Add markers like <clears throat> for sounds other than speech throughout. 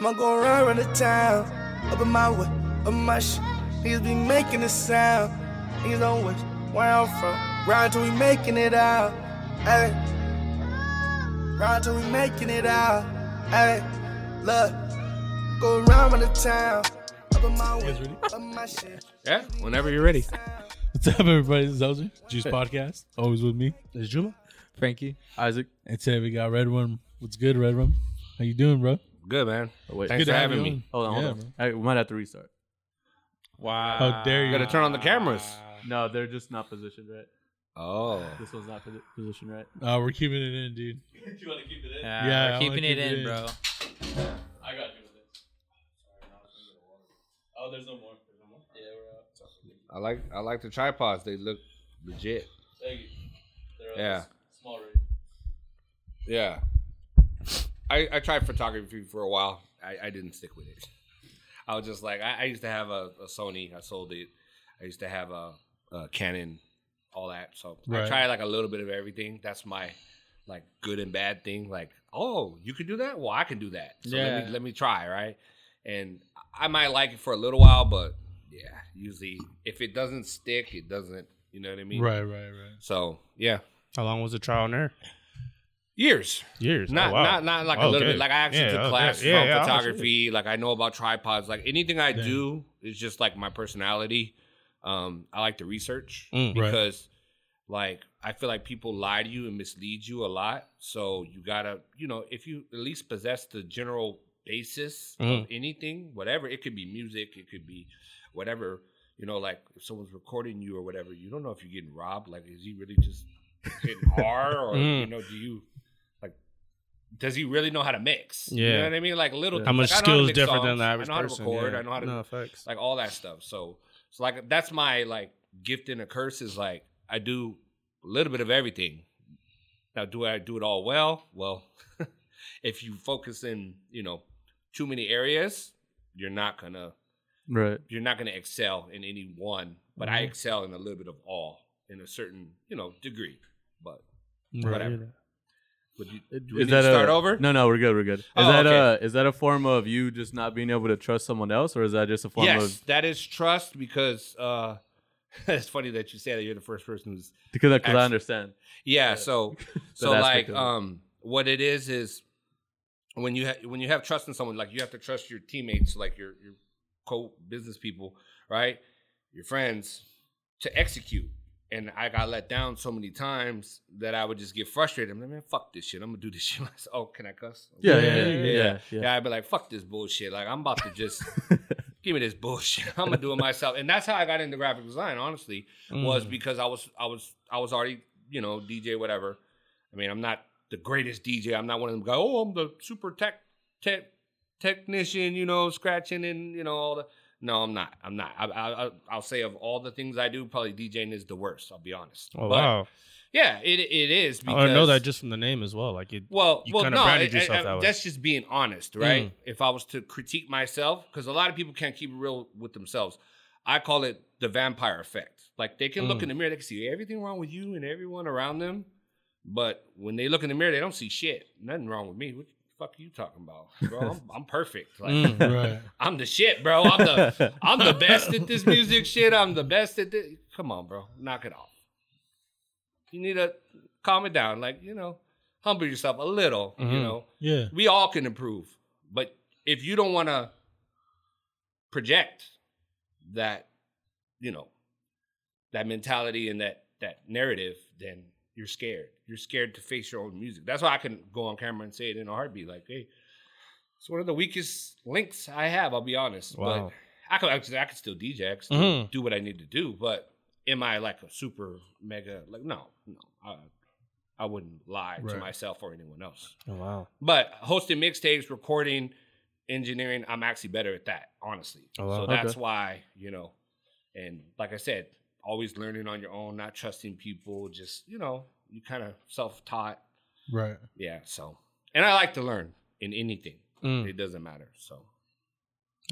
I'ma go around, run the town. Up in my way, up in my shit. Niggas be making a sound. Niggas don't wish where I'm from. Ride till we making it out. Hey. Ride till we making it out. Hey. Look. Go around, run the town. Up in my way, up in my shit. Yeah, whenever you're ready. What's up, everybody? This is Elzer, Juice Podcast. Always with me. Is Juma? Frankie, Isaac. And today we got Red One. What's good, Red One? How you doing, bro? Good, man. Oh, wait. Thanks Good for to have having you me. Hold on, hold Yeah, on. man. I, we might have to restart. Wow. How dare you? Gotta turn on the cameras. No, they're just not positioned right. Oh. This one's not posi- positioned right. Uh, we're keeping it in, dude. <laughs> you want to keep it in? Yeah, Yeah, I we're wanna keeping keep it it in, in. bro. I got you with this. Oh, there's no more. There's no more. Yeah, we're out. I like I like the tripods. They look legit. Thank you. They're uh, Yeah. s- small rate. Yeah. I, I tried photography for a while. I, I didn't stick with it. I was just like I, I used to have a, a Sony. I sold it. I used to have a, a Canon, all that. So I tried like a little bit of everything. That's my like good and bad thing. Like, oh, you can do that? Well, I can do that. So let Yeah. me let me try, right? And I might like it for a little while, but yeah, usually if it doesn't stick, it doesn't. You know what I mean? Right, right, right. So yeah, How long was the trial and error? Years. Years. Not Oh, wow. not not like a Oh, little bit. Like I actually Yeah, took okay. classes Yeah, on yeah, oh, photography. Like I know about tripods. Like anything I Damn. do is just like my personality. Um, I like to research Mm. Right. because like I feel like people lie to you and mislead you a lot. So you gotta, you know, if you at least possess the general basis of Mm. anything, whatever it could be music, it could be whatever. You know, like if someone's recording you or whatever, you don't know if you're getting robbed. Like, is he really just hitting hard, or Mm. you know, do you? Does he really know how to mix? you Yeah. know what I mean. Like a little. How much like, I know how to skill is mix different than songs. the average I know how to record. yeah. I know how to No, facts. like all that stuff. So, so like that's my like gift and a curse is like I do a little bit of everything. Now, do I do it all well? Well, <laughs> if you focus in, you know, too many areas, you're not gonna Right. you're not gonna excel in any one. But I Mhm. excel in a little bit of all in a certain you know degree. But Right. whatever. Would you, do we Is need that to start a, over? No, no, we're good. We're good. Is Oh, that okay. a is that a form of you just not being able to trust someone else, or is that just a form of? Yes, of that is trust because uh, <laughs> it's funny that you say that you're the first person who's because because Actu- I understand. Yeah, Yeah. so <laughs> so That like aspect of it. um what it is is when you ha- when you have trust in someone like you have to trust your teammates like your your co business people, right? Your friends to execute. And I got let down so many times that I would just get frustrated. I'm like, man, fuck this shit. I'm gonna do this <laughs> shit myself. Oh, can I cuss? Yeah, Yeah, yeah, yeah, I'd be like, fuck this bullshit. Like I'm about to just <laughs> give me this bullshit. <laughs> I'm gonna do it myself. And that's how I got into graphic design, honestly was Mm. because I was I was I was already you know DJ whatever. I mean I'm not the greatest DJ. I'm not one of them guys. Oh, I'm the super tech tech technician. You know, scratching and you know all the. No, I'm not. I'm not. I, I, I- I'll say of all the things I do, probably DJing is the worst. I'll be honest. Oh But, wow! Yeah, it it is. I know that just from the name as well. Like it. well, You well, no, branded I- I- yourself I- that way. that's just being honest, right? Mm. If I was to critique myself, because a lot of people can't keep it real with themselves, I call it the vampire effect. Like they can look Mm. in the mirror, they can see everything wrong with you and everyone around them, but when they look in the mirror, they don't see shit. Nothing wrong with me. What fuck are you talking about, bro? I'm, I'm perfect. Like Mm. <laughs> Right. I'm the shit, bro. I'm the I'm the best at this music <laughs> shit. I'm the best at this. Come on, bro. Knock it off. You need to calm it down. Like, you know, humble yourself a little. You Mhm. know, Yeah. we all can improve. But if you don't want to project that, you know, that mentality and that that narrative, then you're scared. You're scared to face your own music. That's why I can go on camera and say it in a heartbeat. Like, hey, it's one of the weakest links I have. I'll be honest. Wow. But I could actually, I could still DJ. I could still Mhm. do what I need to do. But am I like a super mega like? No, no. I, I wouldn't lie to myself or anyone else. Oh wow! But hosting mixtapes, recording, engineering, I'm actually better at that, honestly. Oh, wow. So that's Okay. why, you know, and like I said, always learning on your own, not trusting people, just, you know, you kind of self taught. Right. Yeah. So, and I like to learn in anything, Mm. it doesn't matter. So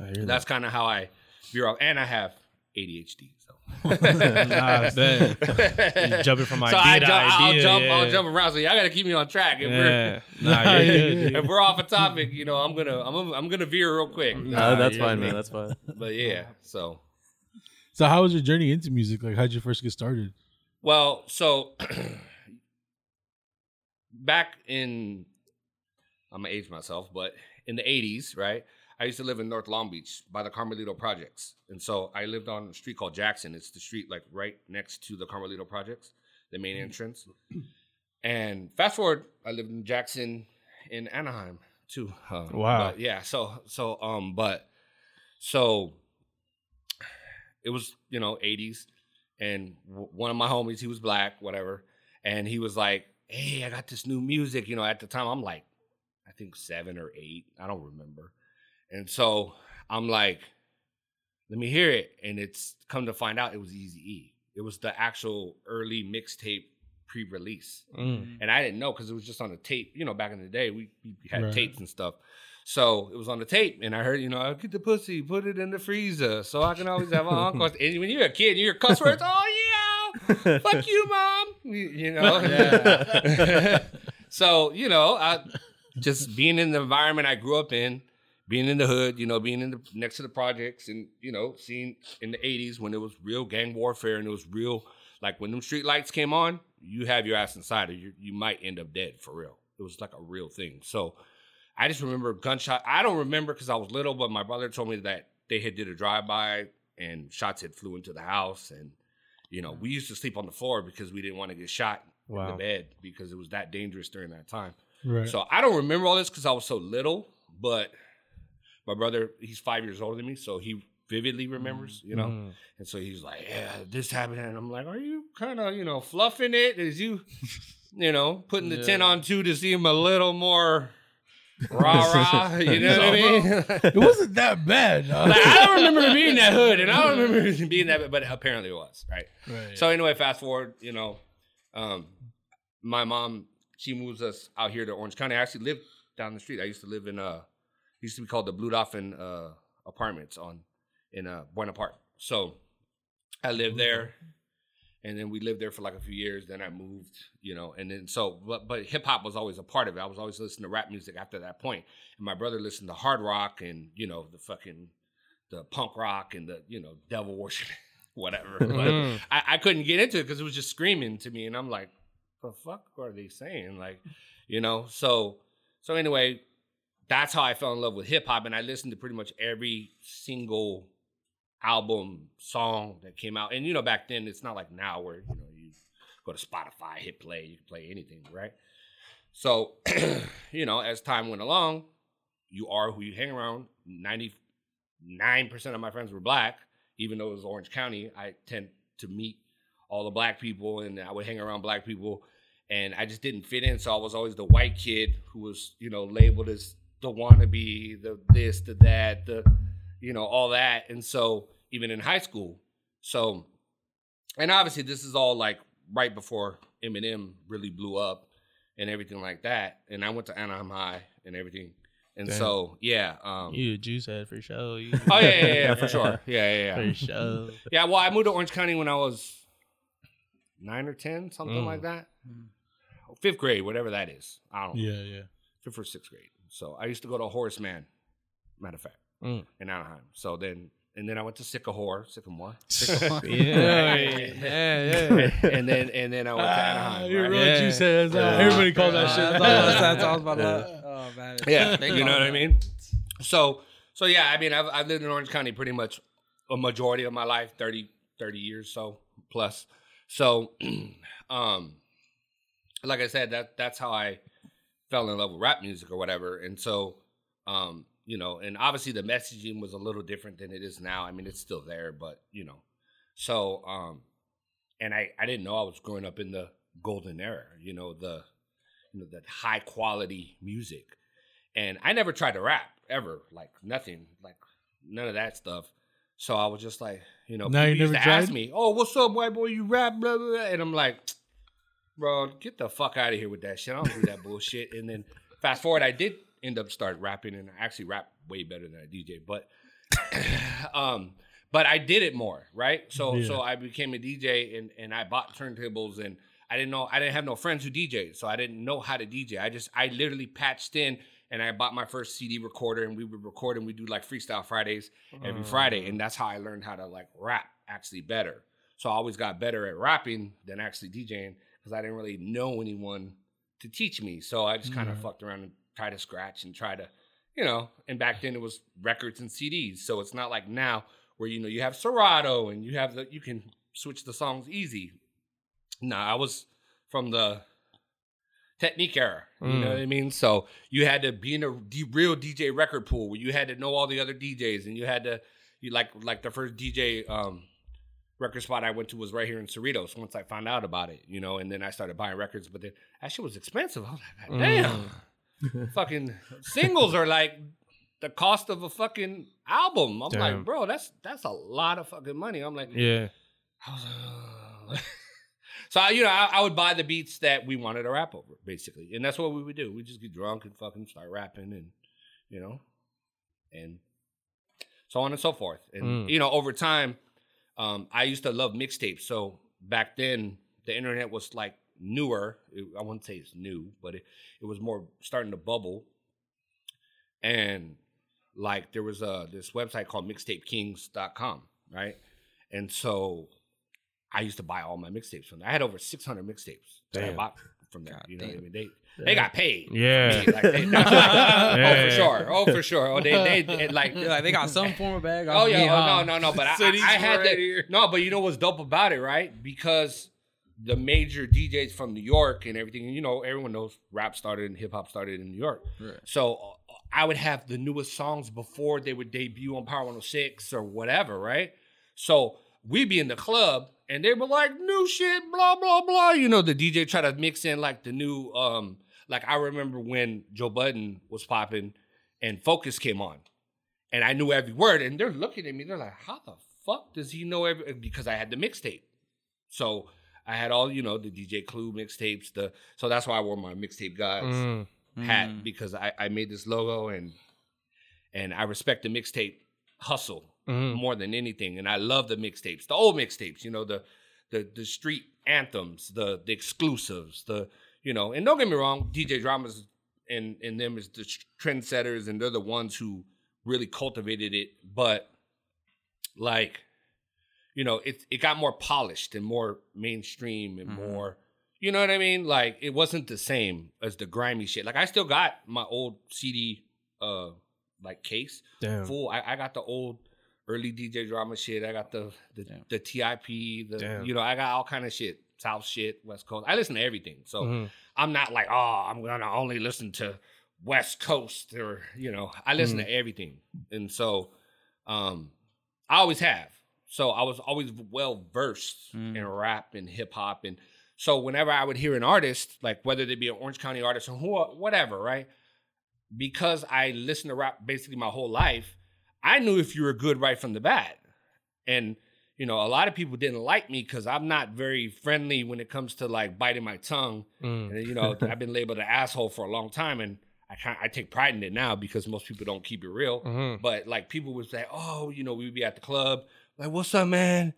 I hear that. that's kind of how I veer off. And I have ADHD. So. <laughs> Nah, I bet. Jumping from <laughs> so idea I to jump, I'll jump, yeah. I'll jump around. So y'all got to keep me on track. If, Yeah. we're, Nah, you're good, <laughs> if we're off a topic, you know, I'm gonna, I'm, gonna, I'm gonna veer real quick. No, that's you know fine, man. That's fine. But yeah, so So how was your journey into music? Like, how'd you first get started? Well, so <clears throat> back in I'm gonna age myself, but in the '80s, right? I used to live in North Long Beach by the Carmelito Projects, and so I lived on a street called Jackson. It's the street like right next to the Carmelito Projects, the main entrance. And fast forward, I lived in Jackson, in Anaheim too. Uh, Wow. but yeah. So so um, but so it was you know '80s, and w- one of my homies, he was black, whatever, and he was like, "Hey, I got this new music." You know, at the time, I'm like, I think seven or eight, I don't remember, and so I'm like, "Let me hear it," and it's come to find out it was Easy E. It was the actual early mixtape pre-release Mm. and I didn't know because it was just on a tape. You know, back in the day, we, we had Right. tapes and stuff. So it was on the tape, and I heard, you know, I'll get the pussy, put it in the freezer, so I can always have an <laughs> encore. and when you're a kid, you hear cuss words. Oh yeah, fuck <laughs> you, mom. You, you know. <laughs> so you know, I just being in the environment I grew up in, being in the hood, you know, being in the next to the projects, and you know, seeing in the '80s when it was real gang warfare and it was real, like when them street lights came on, you have your ass inside, or you you might end up dead for real. It was like a real thing. So I just remember gunshot. I don't remember because I was little, but my brother told me that they had did a drive by and shots had flew into the house, and you know, we used to sleep on the floor because we didn't want to get shot in the bed because it was that dangerous during that time. Right. So I don't remember all this because I was so little, but my brother, he's five years older than me, so he vividly remembers, you know. Mm. And so he's like, "Yeah, this happened," and I'm like, "Are you kind of, you know, fluffing it? Is you, you know, putting the Yeah. on two to seem a little more rah rah? <laughs> You know what I mean?" <laughs> it wasn't that bad. huh? Like, I don't remember being that hood, and I don't remember being that, but apparently it was right. Right. So anyway, fast forward, you know, um, my mom she moves us out here to Orange County. I actually lived down the street. I used to live in uh, used to be called the Blue Dolphin uh, Apartments on in uh, Buena Park. So I lived there, and then we lived there for like a few years. Then I moved, you know, and then so but but hip hop was always a part of it. I was always listening to rap music after that point, and my brother listened to hard rock and you know the fucking the punk rock and the you know devil worship <laughs> whatever. <laughs> But Mm. I, I couldn't get into it because it was just screaming to me, and I'm like, the fuck are they saying? Like, you know. So so anyway, that's how I fell in love with hip hop, and I listened to pretty much every single album song that came out. And you know, back then it's not like now where you know you go to Spotify, hit play, you can play anything, right? So <clears throat> you know, as time went along, you are who you hang around. Ninety nine percent of my friends were black, even though it was Orange County. I tend to meet all the black people, and I would hang around black people, and I just didn't fit in. So I was always the white kid who was, you know, labeled as the wannabe, the this, the that, the, you know, all that. And so even in high school, so, and obviously this is all like right before Eminem really blew up and everything like that. And I went to Anaheim High and everything. And Damn. so yeah, um, You a juice head for sure. You, <laughs> oh yeah, yeah, yeah, for sure, <laughs> yeah, yeah, yeah. For sure. Yeah, well, I moved to Orange County when I was nine or ten, something Mm. like that. Fifth grade, whatever that is. I don't know. yeah, yeah. Fifth or sixth grade. So I used to go to Horace Mann, matter of fact, Mm. in Anaheim. So then, and then I went to Sycamore, Sycamore, <laughs> Yeah, yeah, yeah. and then and then I went to Ah, Anaheim. you're right? real Yeah. juice heads. uh, Yeah. Everybody calls that shit. that's all- that's- that's all I was about to- Oh man. Yeah, you know what I mean. So so yeah, I mean I've I've lived in Orange County pretty much a majority of my life, 30, 30 years so plus. So <clears throat> um like I said, that that's how I fell in love with rap music or whatever. And so um, you know, and obviously the messaging was a little different than it is now. I mean, it's still there, but you know. So um and I I didn't know I was growing up in the golden era, you know, the you know, that high quality music. And I never tried to rap ever, like nothing, like none of that stuff. So I was just like, you know, Now you people used never to ask me, "Oh, what's up, white boy? You rap?" Blah, blah, blah. And I'm like, "Bro, get the fuck out of here with that shit. I don't do that <laughs> bullshit." And then fast forward, I did end up start rapping, and I actually rap way better than I DJ. But, <coughs> um, but I did it more, right? So Yeah. so I became a DJ and and I bought turntables and I didn't know I didn't have no friends who DJ, so I didn't know how to DJ. I just I literally patched in and I bought my first CD recorder and we would record and we do like freestyle Fridays every Friday and that's how I learned how to like rap actually better. So I always got better at rapping than actually DJing because I didn't really know anyone to teach me. So I just kind of fucked around and tried to scratch and try to, you know, and back then it was records and CDs. So it's not like now where you know you have Serato and you have the you can switch the songs easy. No, I was from the technique era. You know Mm. what I mean? So you had to be in a D- real DJ record pool where you had to know all the other DJs and you had to you like like the first DJ um record spot I went to was right here in Cerritos once I found out about it, you know, and then I started buying records, but then that shit was expensive. I was like, damn. <laughs> fucking singles are like the cost of a fucking album. I'm Damn. like, bro, that's that's a lot of fucking money. I'm like, Yeah. I was like, "Ugh." so I, you know, I, I would buy the beats that we wanted to rap over, basically, and that's what we would do. We just get drunk and fucking start rapping, and you know, and so on and so forth. And Mm. you know, over time, um, I used to love mixtapes. So back then, the internet was like newer. It- I wouldn't say it's new, but it, it was more starting to bubble. And like there was a this website called mixtapekings.com, right? And so I used to buy all my mixtapes from there. I had over 600 mixtapes that I bought from there. God you know what I mean? They they got paid. Yeah. Like, they- like- <laughs> <laughs> oh, for sure. Oh, for sure. Oh, they, they, <laughs> like, Yeah, like they got some form of bag. Oh yeah, oh, no, no, no. But I, I, I had right to. here. No, but you know what's dope about it, right? Because the major DJs from New York and everything, And you know, everyone knows rap started and hip hop started in New York. Right. So uh, I would have the newest songs before they would debut on Power 106 or whatever, right? So we'd be in the club and they were like, new shit, blah, blah, blah. You know, the DJ try to mix in like the new, um, like I remember when Joe Budden was popping and Focus came on. And I knew every word. And they're looking at me, they're like, how the fuck does he know every because I had the mixtape. So I had all, you know, the DJ Clue mixtapes, the so that's why I wore my mixtape guys Mm. hat Mm. because I, I made this logo and and I respect the mixtape hustle Mhm. more than anything. And I love the mixtapes, the old mixtapes, you know, the the the street anthems, the the exclusives, the you know, and don't get me wrong, DJ dramas and and them is the trendsetters and they're the ones who really cultivated it, but like you know, it it got more polished and more mainstream and Mhm. more you know what I mean? Like it wasn't the same as the grimy shit. Like I still got my old CD uh like case Damn. full. I, I got the old early DJ drama shit. I got the the, Damn. the TIP, the Damn. you know, I got all kind of shit. South shit, West Coast. I listen to everything. So Mhm. I'm not like, oh, I'm gonna only listen to West Coast or you know, I listen to everything. And so um I always have. So I was always well versed Mm. in rap and hip hop. And so whenever I would hear an artist, like whether they be an Orange County artist or who whatever, right? Because I listened to rap basically my whole life, I knew if you were good right from the bat. And you know, a lot of people didn't like me because I'm not very friendly when it comes to like biting my tongue. Mm. And you know, <laughs> I've been labeled an asshole for a long time, and I kind I take pride in it now because most people don't keep it real. Mhm. But like people would say, "Oh, you know, we'd be at the club, like, what's up, man?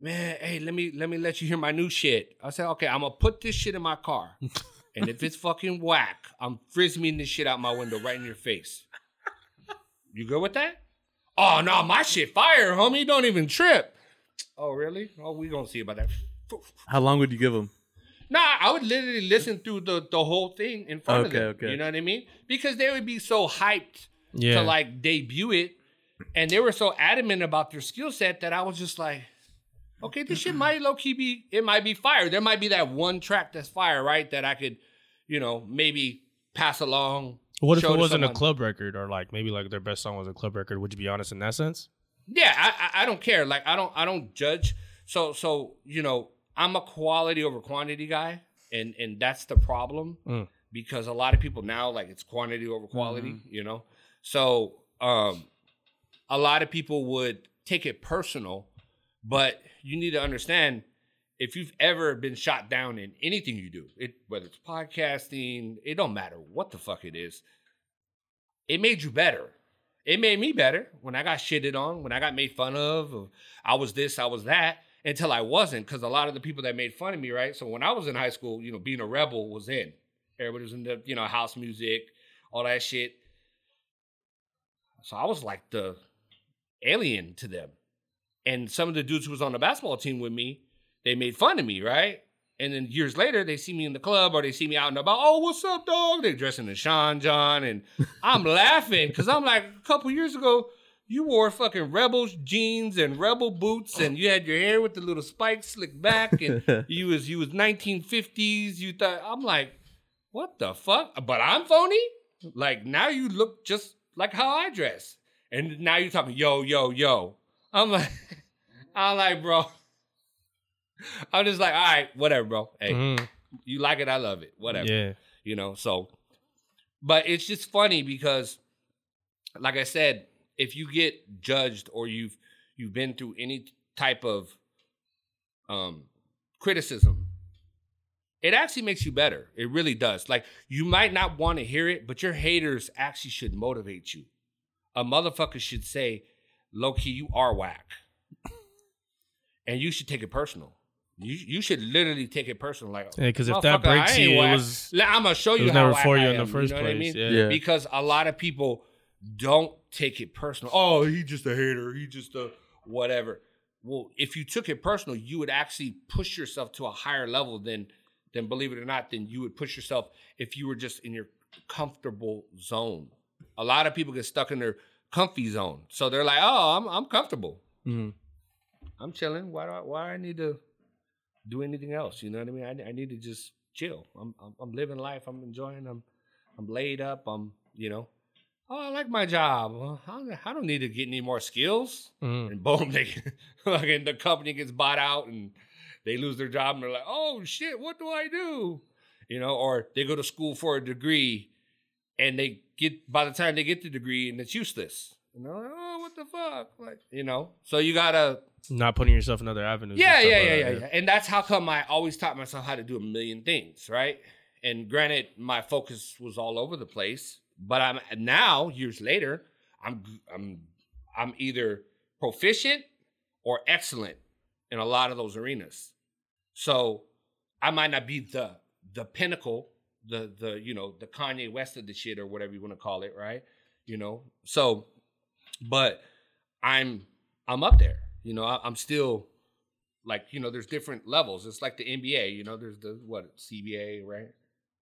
Man, hey, let me let me let you hear my new shit." I said, "Okay, I'm gonna put this shit in my car, <laughs> and if it's fucking whack, I'm frisbeeing this shit out my window right in your face. You good with that? Oh no, my shit fire, homie. Don't even trip. Oh really? Oh, we gonna see about that. How long would you give them? Nah, I would literally listen through the the whole thing in front of Okay, them. okay. You know what I mean? Because they would be so hyped Yeah. to like debut it, and they were so adamant about their skill set that I was just like, okay, this shit might low key be it might be fire. There might be that one track that's fire, right? That I could, you know, maybe pass along. what if it wasn't a club record or like maybe like their best song was a club record? Would you be honest in that sense? Yeah, I, I don't care. Like I don't I don't judge. So so you know I'm a quality over quantity guy, and and that's the problem Mm. because a lot of people now like it's quantity over quality. You know, so um, a lot of people would take it personal, but you need to understand if you've ever been shot down in anything you do, it whether it's podcasting, it don't matter what the fuck it is, it made you better. It made me better when I got shitted on, when I got made fun of, I was this, I was that, until I wasn't, because a lot of the people that made fun of me, right? So when I was in high school, you know, being a rebel was in. Everybody was into, you know, house music, all that shit. So I was like the alien to them. And some of the dudes who was on the basketball team with me, they made fun of me, right? And then years later, they see me in the club or they see me out and about. Oh, what's up, dog? They're dressing in Sean John, and <laughs> I'm laughing because I'm like, a couple years ago, you wore fucking rebel jeans and rebel boots, and you had your hair with the little spikes slicked back, and <laughs> you was you was 1950s. You thought I'm like, what the fuck? But I'm phony. Like now you look just like how I dress, and now you're talking yo yo yo. I'm like, <laughs> I'm like, bro. I'm just like, all right, whatever, bro. Hey, Mhm. you like it, I love it. Whatever. Yeah. You know, so but it's just funny because like I said, if you get judged or you've you've been through any type of um criticism, it actually makes you better. It really does. Like you might not want to hear it, but your haters actually should motivate you. A motherfucker should say, low key, you are whack. <laughs> and you should take it personal. You you should literally take it personal. Like, Yeah, 'cause if that breaks ain't you, it was- I'm gonna show you was how never whack for I you in the am," first know what I place. mean? Yeah. Yeah. Because a lot of people don't take it personal. Oh, he just a hater. He just a whatever. Well, if you took it personal, you would actually push yourself to a higher level than than believe it or not, than you would push yourself if you were just in your comfortable zone. A lot of people get stuck in their comfy zone. So they're like, oh, I'm I'm comfortable. Mhm. I'm chilling. Why do I, why I need to do anything else? You know what I mean? I, I need to just chill. I'm, I'm I'm living life. I'm enjoying. I'm I'm laid up. I'm you know. Oh, I like my job. Well, I don't, I don't need to get any more skills. Mhm. And boom, they fucking <laughs> the company gets bought out and they lose their job and they're like, oh shit, what do I do? You know, or they go to school for a degree and they get by the time they get the degree and it's useless. You know, like, oh, what the fuck? Like, you know. So you gotta Not putting yourself in other avenues. yeah, yeah, yeah, yeah, yeah. And that's how come I always taught myself how to do a million things, right? And granted, my focus was all over the place, but I'm now years later, I'm I'm I'm either proficient or excellent in a lot of those arenas. So I might not be the the pinnacle, the the you know the Kanye West of the shit or whatever you want to call it, right? You know, so but I'm I'm up there. You know, I, I'm still like you know, there's different levels. It's like the NBA. You know, there's the what CBA, right?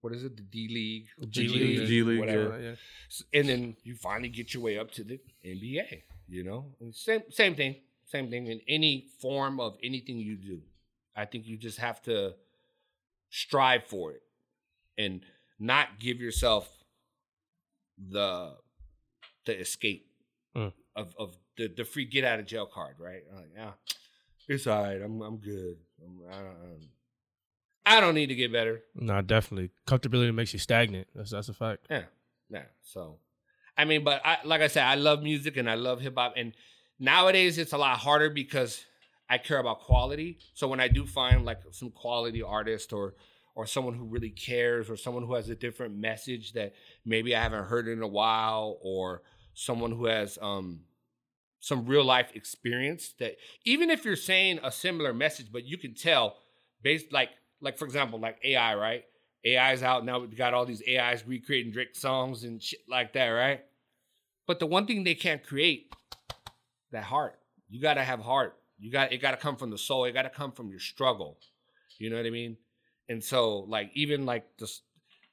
What is it? The D League, G League, G League, whatever. Yeah. S- And then you finally get your way up to the NBA. You know, And same same thing, same thing in any form of anything you do. I think you just have to strive for it and not give yourself the the escape Mm. of of the, the free get out of jail card, right? Like, yeah, it's all right. I'm I'm good. I'm, I, don't, I don't need to get better. No, definitely. Comfortability makes you stagnant. That's that's a fact. Yeah, yeah. So, I mean, but I like I said, I love music and I love hip hop, and nowadays it's a lot harder because I care about quality. So when I do find like some quality artist or or someone who really cares or someone who has a different message that maybe I haven't heard in a while or someone who has um some real life experience that even if you're saying a similar message but you can tell based like like for example like AI right? AI's out now we've got all these AIs recreating Drake songs and shit like that right? But the one thing they can't create that heart. You got to have heart. You got it got to come from the soul. It got to come from your struggle. You know what I mean and so like even like this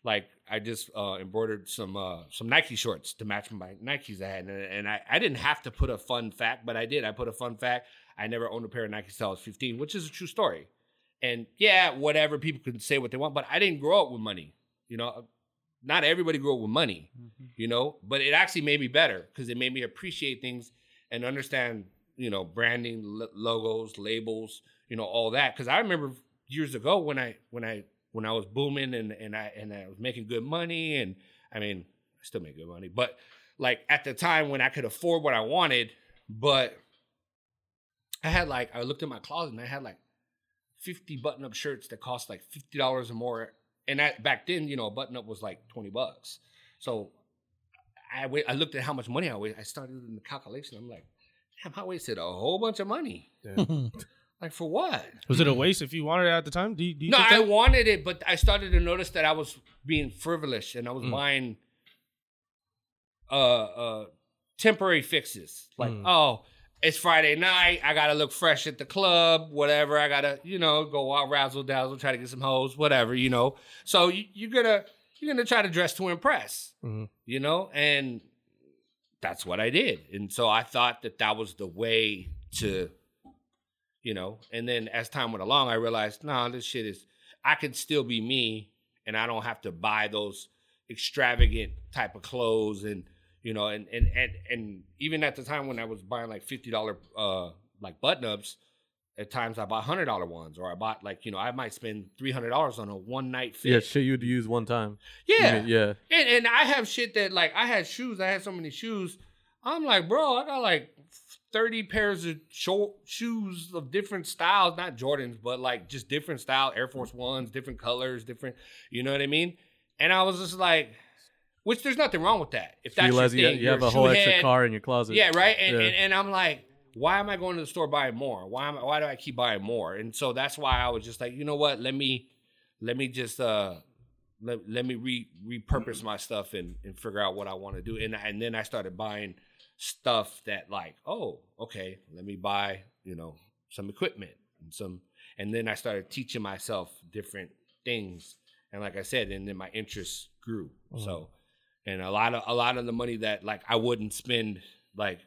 like I just uh, embroidered some uh, some Nike shorts to match my Nikes I had, and, and I, I didn't have to put a fun fact, but I did. I put a fun fact. I never owned a pair of Nikes till I was 15, which is a true story. And yeah, whatever people can say what they want, but I didn't grow up with money. You know, not everybody grew up with money. You know, but it actually made me better because it made me appreciate things and understand. You know, branding, lo- logos, labels. You know, all that. Because I remember years ago when I when I when I was booming and and I and I was making good money and I mean I still make good money, but like at the time when I could afford what I wanted, but I had like I looked in my closet and I had like 50 button up shirts that cost like $50 or more. And that back then, you know, a button up was like 20 bucks. So I I looked at how much money I wasted. I started doing the calculation. I'm like, damn, I wasted a whole bunch of money. <laughs> Like for what? Was it a waste if you wanted it at the time? Do you, do you No, I wanted it, but I started to notice that I was being frivolous and I was Mm. buying uh uh temporary fixes. Like, Mm. oh, it's Friday night, I gotta look fresh at the club, whatever. I gotta, you know, go out razzle dazzle, try to get some hoes, whatever, you know. So you, you're gonna you're gonna try to dress to impress, Mhm. you know, and that's what I did. And so I thought that that was the way to, you know. And then as time went along, I realized, no, this shit is. I can still be me, and I don't have to buy those extravagant type of clothes, and you know, and and and and even at the time when I was buying like fifty dollar uh like button ups. At times I bought hundred dollar ones, or I bought like you know I might spend three hundred dollars on a one night fit. Yeah, shit you'd use one time. Yeah, yeah. and, and I have shit that like I had shoes. I had so many shoes. I'm like, bro, I got like 30 pairs of short shoes of different styles, not Jordans, but like just different style, Air Force Ones, different colors, different, you know what I mean? And I was just like, which there's nothing wrong with that. If that's your you, thing, you have you're a whole extra car in your closet. Yeah, right. And, Yeah. and and I'm like, why am I going to the store buying more? Why am I, why do I keep buying more? And so that's why I was just like, you know what? Let me let me just uh let, let me re repurpose my stuff and and figure out what I want to do. And and then I started buying stuff that like, oh, okay, let me buy, you know, some equipment and some and then I started teaching myself different things. And like I said, and then my interests grew. Mm. So and a lot of a lot of the money that like I wouldn't spend like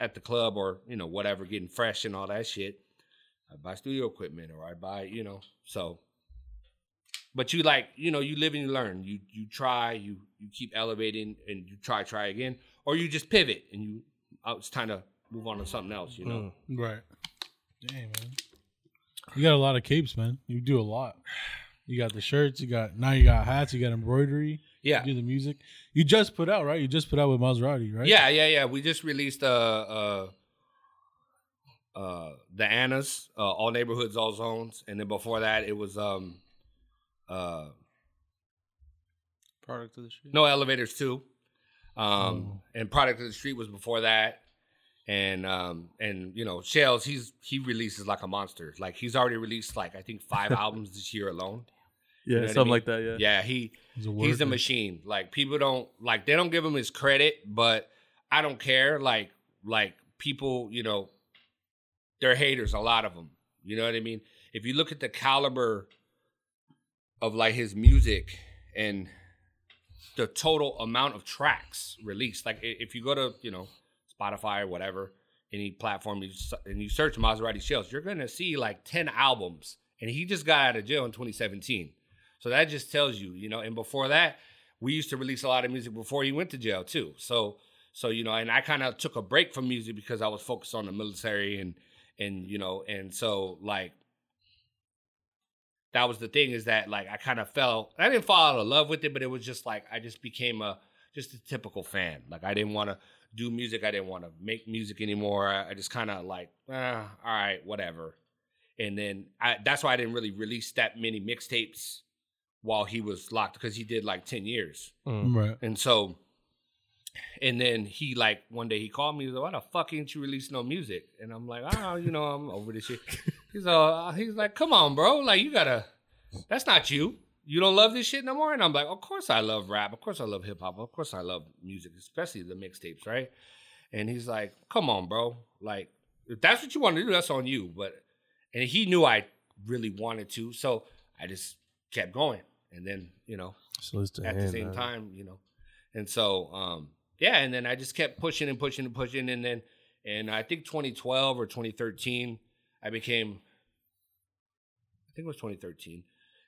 at the club or you know whatever getting fresh and all that shit i buy studio equipment or i buy you know so but you like you know you live and you learn you you try you you keep elevating and you try try again or you just pivot and you oh, it's time to move on to something else you know Mm. Right. Damn, man. You got a lot of capes, man. You do a lot. You got the shirts. You got now. You got hats. You got embroidery. yeah You do the music. You just put out, right? You just put out with Maserati, right? yeah yeah yeah we just released uh uh uh the annas uh all neighborhoods all zones and then before that it was um uh Product of the street. No elevators too. Um and product of the street was before that. And um and you know, Shells, he's he releases like a monster. Like he's already released like I think five <laughs> albums this year alone. Yeah, know what I something mean? like that. Yeah. Yeah, he He's a, he's a machine. Like people don't like they don't give him his credit, but I don't care. Like like people, you know, they're haters. A lot of them. You know what I mean? If you look at the caliber of like his music and the total amount of tracks released, like if you go to you know Spotify or whatever any platform you and you search Maserati Shells, you're gonna see like ten albums, and he just got out of jail in 2017. So that just tells you, you know. And before that, we used to release a lot of music before he went to jail too. So, so you know, and I kind of took a break from music because I was focused on the military and and you know, and so like that was the thing is that like I kind of fell. I didn't fall out of love with it, but it was just like I just became a just a typical fan. Like I didn't want to do music. I didn't want to make music anymore. I, I just kind of like, ah, all right, whatever. And then I, that's why I didn't really release that many mixtapes while he was locked because he did like 10 years. Mm. Right. And so, and then he like one day he called me. He's like, "Why the fuck ain't you release no music?" And I'm like, "Oh, you know, I'm over this shit." <laughs> He's uh, he's like, "Come on, bro. Like you gotta. That's not you. You don't love this shit no more." And I'm like, "Of course I love rap. Of course I love hip hop. Of course I love music, especially the mixtapes, right?" And he's like, "Come on, bro. Like if that's what you want to do, that's on you." But and he knew I really wanted to, so I just kept going. And then you know, So at the same man. time, you know. And so, um, yeah, and then I just kept pushing and pushing and pushing, and then, and I think 2012 or 2013, I became, I think it was 2013,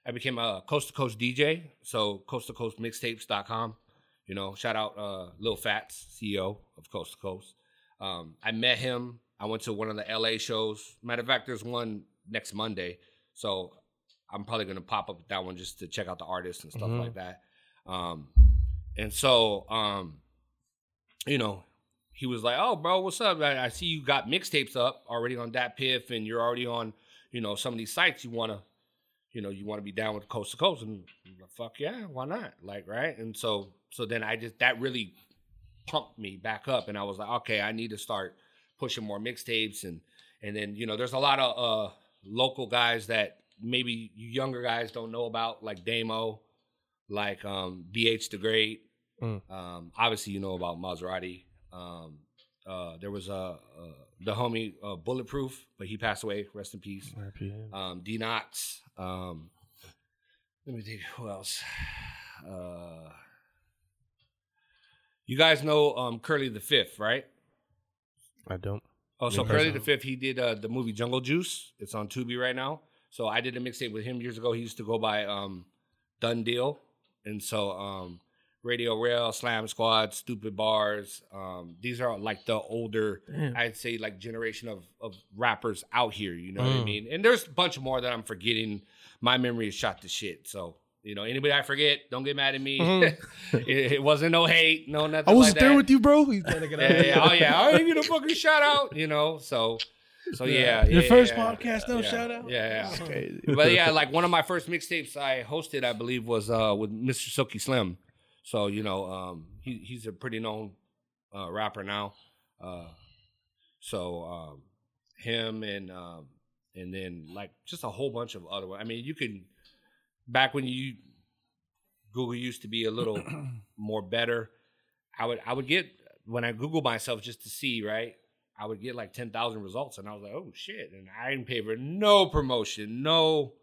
I became a coast to coast DJ. So coast to coast mixtapes.com. You know, shout out uh, Lil Fats, CEO of Coast to Coast. Um, I met him. I went to one of the LA shows. Matter of fact, there's one next Monday. So I'm probably gonna pop up at that one just to check out the artists and stuff Mhm. like that. Um, and so, um, you know, he was like, "Oh, bro, what's up? I, I see you got mixtapes up already on DatPiff, and you're already on, you know, some of these sites. You wanna, you know, you want to be down with Coast to Coast?" And like, fuck yeah, why not? Like, right? And so so then I just that really pumped me back up, and I was like, okay, I need to start pushing more mixtapes, and and then you know, there's a lot of uh local guys that maybe younger guys don't know about, like Damo, like um BH the Great. Mm. Um, obviously, you know about Maserati. Um, uh, there was a uh, the homie uh, Bulletproof, but he passed away. Rest in peace. Um, D Knots. Um, let me think. Who else? Uh, you guys know um, Curly the Fifth, right? I don't. Oh, so Curly the Fifth, he did uh, the movie Jungle Juice. It's on Tubi right now. So I did a mixtape with him years ago. He used to go by um, Done Deal, and so um, Radio Rail, Slam Squad, Stupid Bars. Um, these are like the older, I'd say, like generation of of rappers out here. You know what I Mm. mean? And there's a bunch more that I'm forgetting. My memory is shot to shit. So you know, anybody I forget, don't get mad at me. Mhm. <laughs> it, it wasn't no hate, no nothing. I wasn't like there that with you, bro. He's trying to get out. yeah, yeah, oh yeah, I ain't get a fucking shout out, you know. So, so yeah, Your yeah, first yeah, podcast, no yeah, shout out? Yeah, yeah. But yeah, like one of my first mixtapes I hosted, I believe, was uh with Mr. Silky Slim. So you know, um, he he's a pretty known uh, rapper now. Uh, so um, him and um, and then like just a whole bunch of other. I mean, you can back when you Google used to be a little <clears throat> more better. I would I would get when I Google myself just to see right. I would get like ten thousand results, and I was like, "Oh shit!" And I didn't pay for no promotion, no,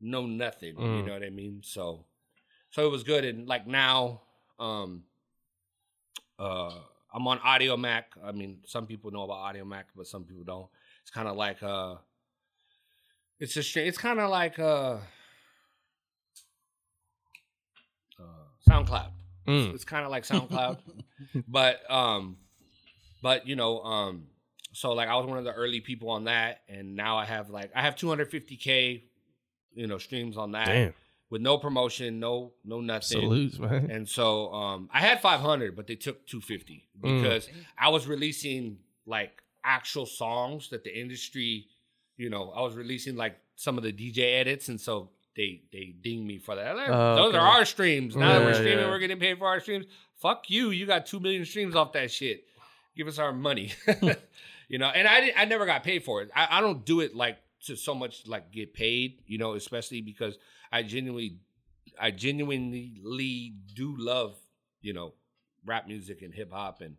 no nothing. You Mm. know what I mean? So, so it was good. And like now, um, uh, I'm on Audiomack. I mean, some people know about Audiomack, but some people don't. It's kind of like uh, it's a. It's kind of like uh, uh, SoundCloud. Mm. It's kind of like <laughs> SoundCloud, but um, but you know, um, so like I was one of the early people on that, and now I have like I have 250k, you know, streams on that Damn. With no promotion, no no nothing. Salutes, man. And so um, I had 500, but they took 250 Mm. because I was releasing like actual songs that the industry, you know, I was releasing like some of the DJ edits, and so they they ding me for that. Like, Oh, Those okay. are our streams. Now that we're streaming, yeah. we're getting paid for our streams. Fuck you! You got two million streams off that shit. Give us our money. <laughs> <laughs> you know, and I didn't, I never got paid for it. I, I don't do it like to so much like get paid. You know, especially because I genuinely I genuinely do love, you know, rap music and hip hop and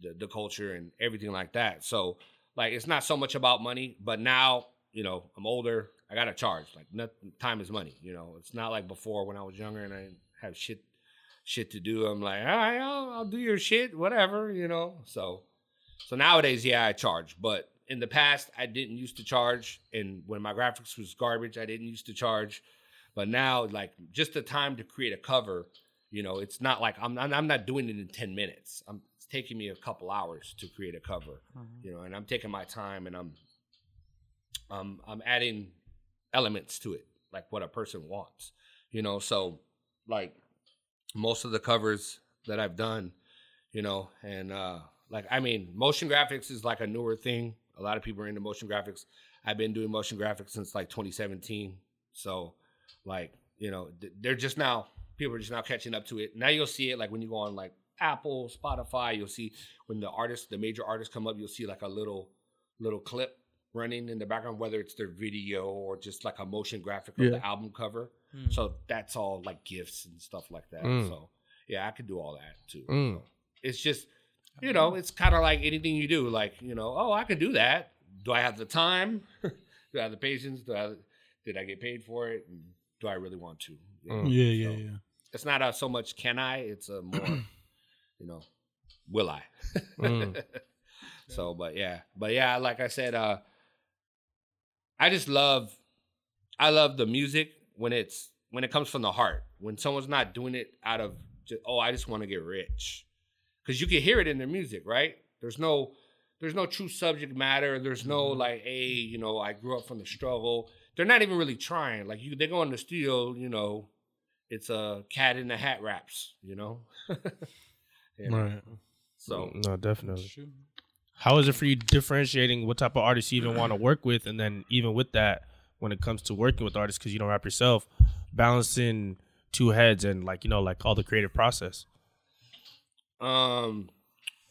the, the culture and everything like that. So like it's not so much about money, but now, you know, I'm older, I gotta charge. Like nothing, time is money, you know. It's not like before when I was younger and I have shit shit to do. I'm like, all right, I'll, I'll do your shit, whatever, you know. So so nowadays, yeah, I charge. But in the past, I didn't used to charge. And when my graphics was garbage, I didn't used to charge. But now, like just the time to create a cover, you know, it's not like I'm I'm I'm not doing it in ten minutes. I'm it's taking me a couple hours to create a cover, you know, and I'm taking my time and I'm um I'm adding elements to it, like what a person wants, you know. So like most of the covers that I've done, you know, and uh like I mean, motion graphics is like a newer thing. A lot of people are into motion graphics. I've been doing motion graphics since like 2017. So like, you know, they're just now people are just now catching up to it. Now you'll see it like when you go on like Apple, Spotify, you'll see when the artists, the major artists come up, you'll see like a little little clip running in the background, whether it's their video or just like a motion graphic of Yeah. the album cover. Mm. So that's all like gifts and stuff like that. Mm. So yeah, I could do all that too. Mm. So it's just, you know, it's kind of like anything you do. Like, you know, oh, I could do that. Do I have the time? <laughs> do I have the patience? Do I, did I get paid for it? And do I really want to? You know? Mm. Yeah, yeah, So yeah. It's not a, so much can I, it's a more, <clears throat> you know, will I? Mm. <laughs> so, but yeah, but yeah, like I said, uh, I just love, I love the music when it's, when it comes from the heart, when someone's not doing it out of, just, oh, I just want to get rich. Cause you can hear it in their music, right? There's no, there's no true subject matter. There's no like, hey, you know, I grew up from the struggle. They're not even really trying. Like you, they go in the studio, you know, it's a cat in the hat raps, you know. <laughs> You know? Right. So no, definitely. How is it for you differentiating what type of artists you even want to work with, and then even with that, when it comes to working with artists, because you don't rap yourself, balancing two heads and like you know like all the creative process. Um,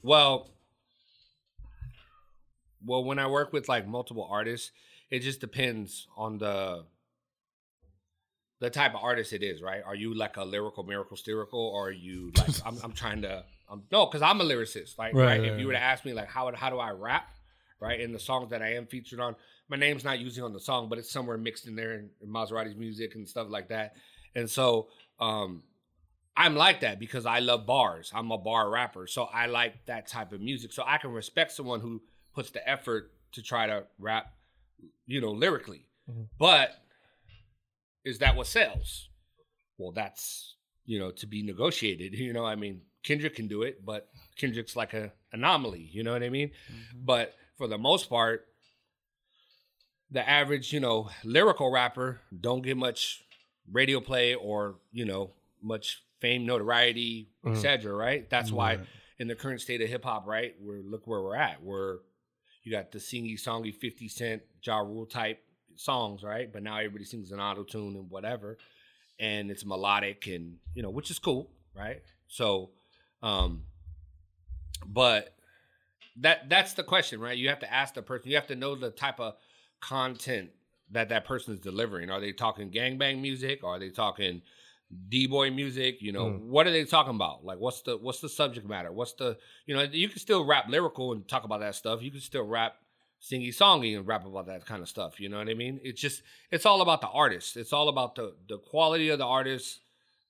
well, well, when I work with like multiple artists, it just depends on the the type of artist it is, right? Are you like a lyrical miracle lyrical, or are you <laughs> like I'm, I'm trying to um, no, because I'm a lyricist, like Right, right. right, If you were to ask me like how how do I rap, right? In the songs that I am featured on, my name's not usually on the song, but it's somewhere mixed in there in, in Maserati's music and stuff like that. And so um I'm like that because I love bars. I'm a bar rapper. So I like that type of music. So I can respect someone who puts the effort to try to rap, you know, lyrically. But is that what sells? Well, that's, you know, to be negotiated. <laughs> You know, I mean, Kendrick can do it, but Kendrick's like a anomaly, you know what I mean? But for the most part, the average, you know, lyrical rapper don't get much radio play or, you know, much fame, notoriety, Mhm. etc. Right? That's why in the current state of hip hop, right, we're look where we're at. We're you got the singy songy 50 Cent, Ja Rule type songs, right? But now everybody sings an auto tune and whatever. And it's melodic and you know, which is cool, right? So um but that that's the question, right? You have to ask the person. You have to know the type of content that that person is delivering. Are they talking gangbang music? Are they talking d-boy music? You know, Mm. what are they talking about? Like, what's the what's the subject matter? What's the you know? You can still rap lyrical and talk about that stuff. You can still rap singy songy and rap about that kind of stuff. You know what I mean? It's just it's all about the artist. It's all about the the quality of the artist,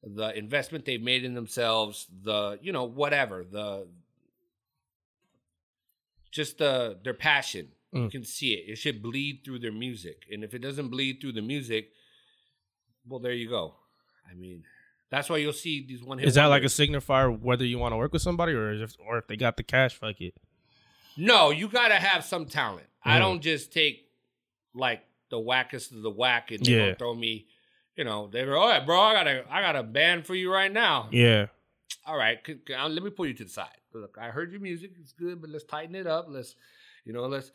the investment they've made in themselves, the you know whatever the just the their passion. You Mm. can see it. It should bleed through their music, and if it doesn't bleed through the music, well, there you go. I mean, that's why you'll see these one hit. Is that like a signifier whether you want to work with somebody or if or if they got the cash? Fuck it. No, you gotta have some talent. I Mhm. don't just take like the wackest of the whack and Yeah. don't throw me. You know, they go, "All right, bro, I got a, I got a band for you right now." Yeah. All right, c- c- uh, let me pull you to the side. Look, I heard your music; it's good, but let's tighten it up. Let's, you know, let's.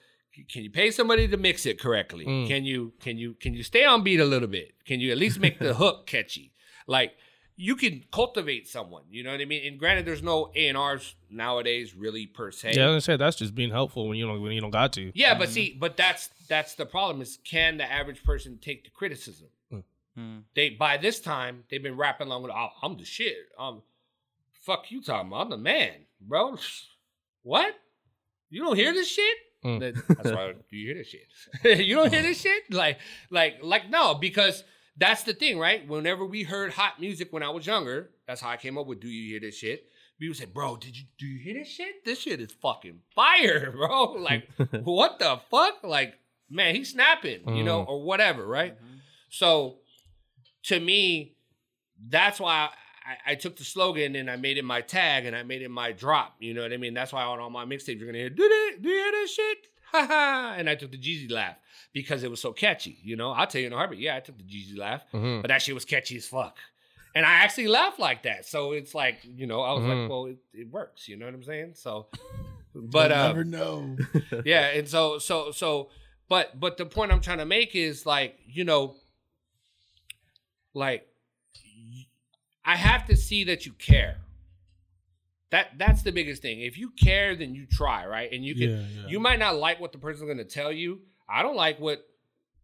Can you pay somebody to mix it correctly? Mm. Can you can you can you stay on beat a little bit? Can you at least make the <laughs> hook catchy? Like you can cultivate someone. You know what I mean? And granted, there's no A and R's nowadays, really per se. Yeah, I was that's just being helpful when you don't when you don't got to. Yeah, but see, but that's that's the problem is can the average person take the criticism? Mm. They by this time they've been rapping along with oh, I'm the shit. Um fuck you talking about. I'm the man, bro. What? You don't hear this shit? Mm. That's why do <laughs> you hear this shit? <laughs> you don't hear this shit? Like like like no, because that's the thing, right? Whenever we heard hot music when I was younger, that's how I came up with Do You Hear This Shit? People said, Bro, did you do you hear this shit? This shit is fucking fire, <laughs> bro. Like, <laughs> what the fuck? Like, man, he's snapping, you know, Mm. or whatever, right? So to me, that's why I, I took the slogan and I made it my tag and I made it my drop. You know what I mean? That's why on all my mixtapes you're gonna hear, do it, do you hear this shit? Ha <laughs> ha. And I took the Jeezy laugh because it was so catchy. You know, I'll tell you in a heartbeat, yeah, I took the Jeezy laugh, Mhm. but that shit was catchy as fuck. And I actually laughed like that. So it's like, you know, I was Mhm. like, well, it, it works. You know what I'm saying? So, <laughs> but You'll uh, never know. <laughs> yeah and so so so but but the point i'm trying to make is like you know like I have to see that you care that that's the biggest thing if you care then you try right and you can yeah, yeah. you might not like what the person's going to tell you i don't like what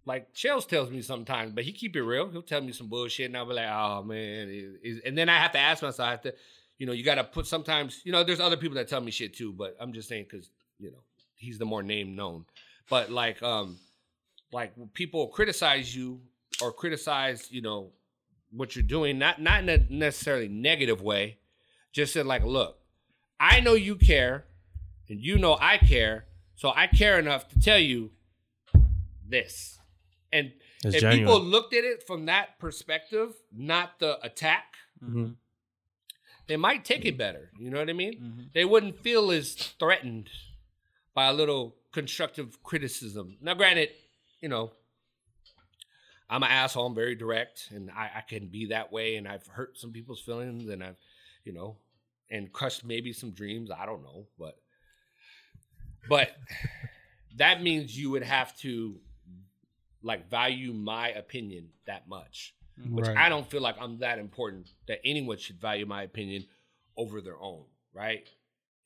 like Shells tells me sometimes, but he keep it real. He'll tell me some bullshit, and I'll be like, "Oh man," and then I have to ask myself, I have to, you know, you got to put. Sometimes, you know, there's other people that tell me shit too, but I'm just saying because you know he's the more name known. But like, um, like people criticize you or criticize, you know, what you're doing, not not in a necessarily negative way, just said like, look, I know you care, and you know I care, so I care enough to tell you this. And It's if genuine. people looked at it from that perspective, not the attack, Mhm. they might take it better. You know what I mean? Mhm. They wouldn't feel as threatened by a little constructive criticism. Now, granted, you know, I'm an asshole. I'm very direct, and I, I can be that way. And I've hurt some people's feelings, and I've, you know, and crushed maybe some dreams. I don't know, but, but that means you would have to, like, value my opinion that much mm-hmm. which Right. I don't feel like I'm that important that anyone should value my opinion over their own. right?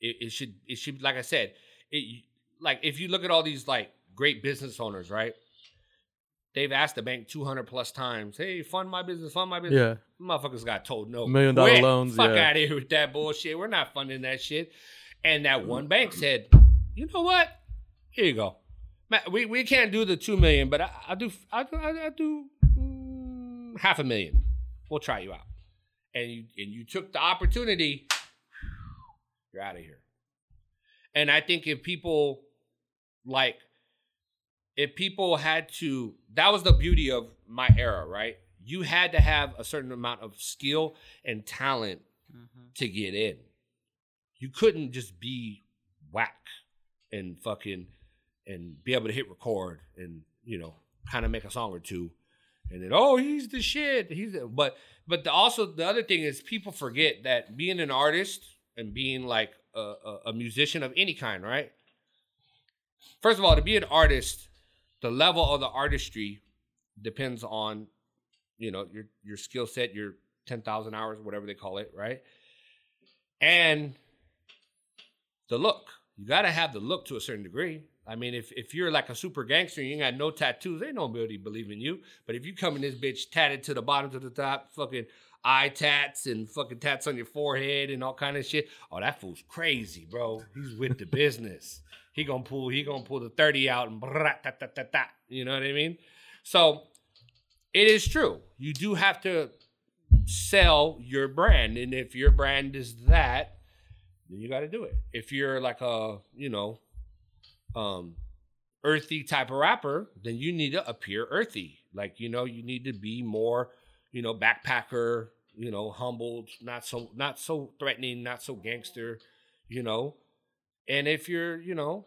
It, it should it should like I said, it like if you look at all these like great business owners, right? They've asked the bank 200 plus times, hey, fund my business, fund my business. Yeah. Motherfuckers got told no. Million dollar Quit. loans, Fuck yeah. out of here with that bullshit. We're not funding that shit. And that one bank said, you know what? Here you go. Ma- We, we can't do the two million, but I, I'll do I do I, do mm, half a million. We'll try you out. And you and you took the opportunity. You're out of here. And I think if people like if people had to that was the beauty of my era, right? You had to have a certain amount of skill and talent to get in. You couldn't just be whack and fucking and be able to hit record and you know kind of make a song or two. And then oh he's the shit. He's the, but but the, also the other thing is people forget that being an artist and being like a, a, a musician of any kind right? First of all to be an artist the level of the artistry depends on you know your your skill set your 10,000 hours whatever they call it right? And the look. You got to have the look to a certain degree I mean, if, if you're like a super gangster and you ain't got no tattoos, ain't nobody believe in you. But if you come in this bitch tatted to the bottom to the top, fucking eye tats and fucking tats on your forehead and all kind of shit, oh, that fool's crazy, bro. He's with the business. He gonna pull, he gonna pull the 30 out and brrrr, ta, ta, ta, ta. you know what I mean? So it is true. You do have to sell your brand. And if your brand is that, then you got to do it. If you're like a, you know, um earthy type of rapper, then you need to appear earthy. Like, you know, you need to be more, you know, backpacker, you know, humbled, not so not so threatening, not so gangster, you know. And if you're, you know,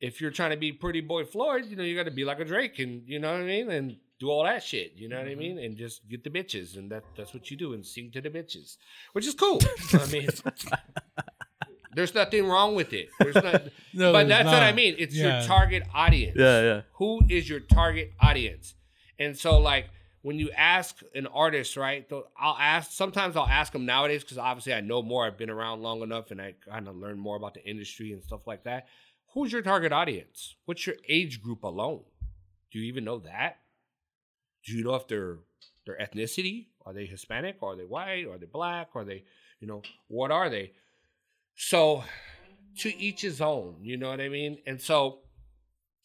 if you're trying to be pretty boy Floyd, you know, you got to be like a Drake and you know what I mean and do all that shit, you know what I mean? And just get the bitches and that that's what you do and sing to the bitches, which is cool. <laughs> I mean, there's nothing wrong with it. There's not <laughs> No, but there's that's what I mean. It's Yeah. your target audience. Yeah, yeah. Who is your target audience? And so, like, when you ask an artist, right? I'll ask. Sometimes I'll ask them nowadays because obviously I know more. I've been around long enough, and I kind of learn more about the industry and stuff like that. Who's your target audience? What's your age group alone? Do you even know that? Do you know if they're their ethnicity? Are they Hispanic? Are they white? Are they black? Are they, you know, what are they? So to each his own, you know what I mean? And so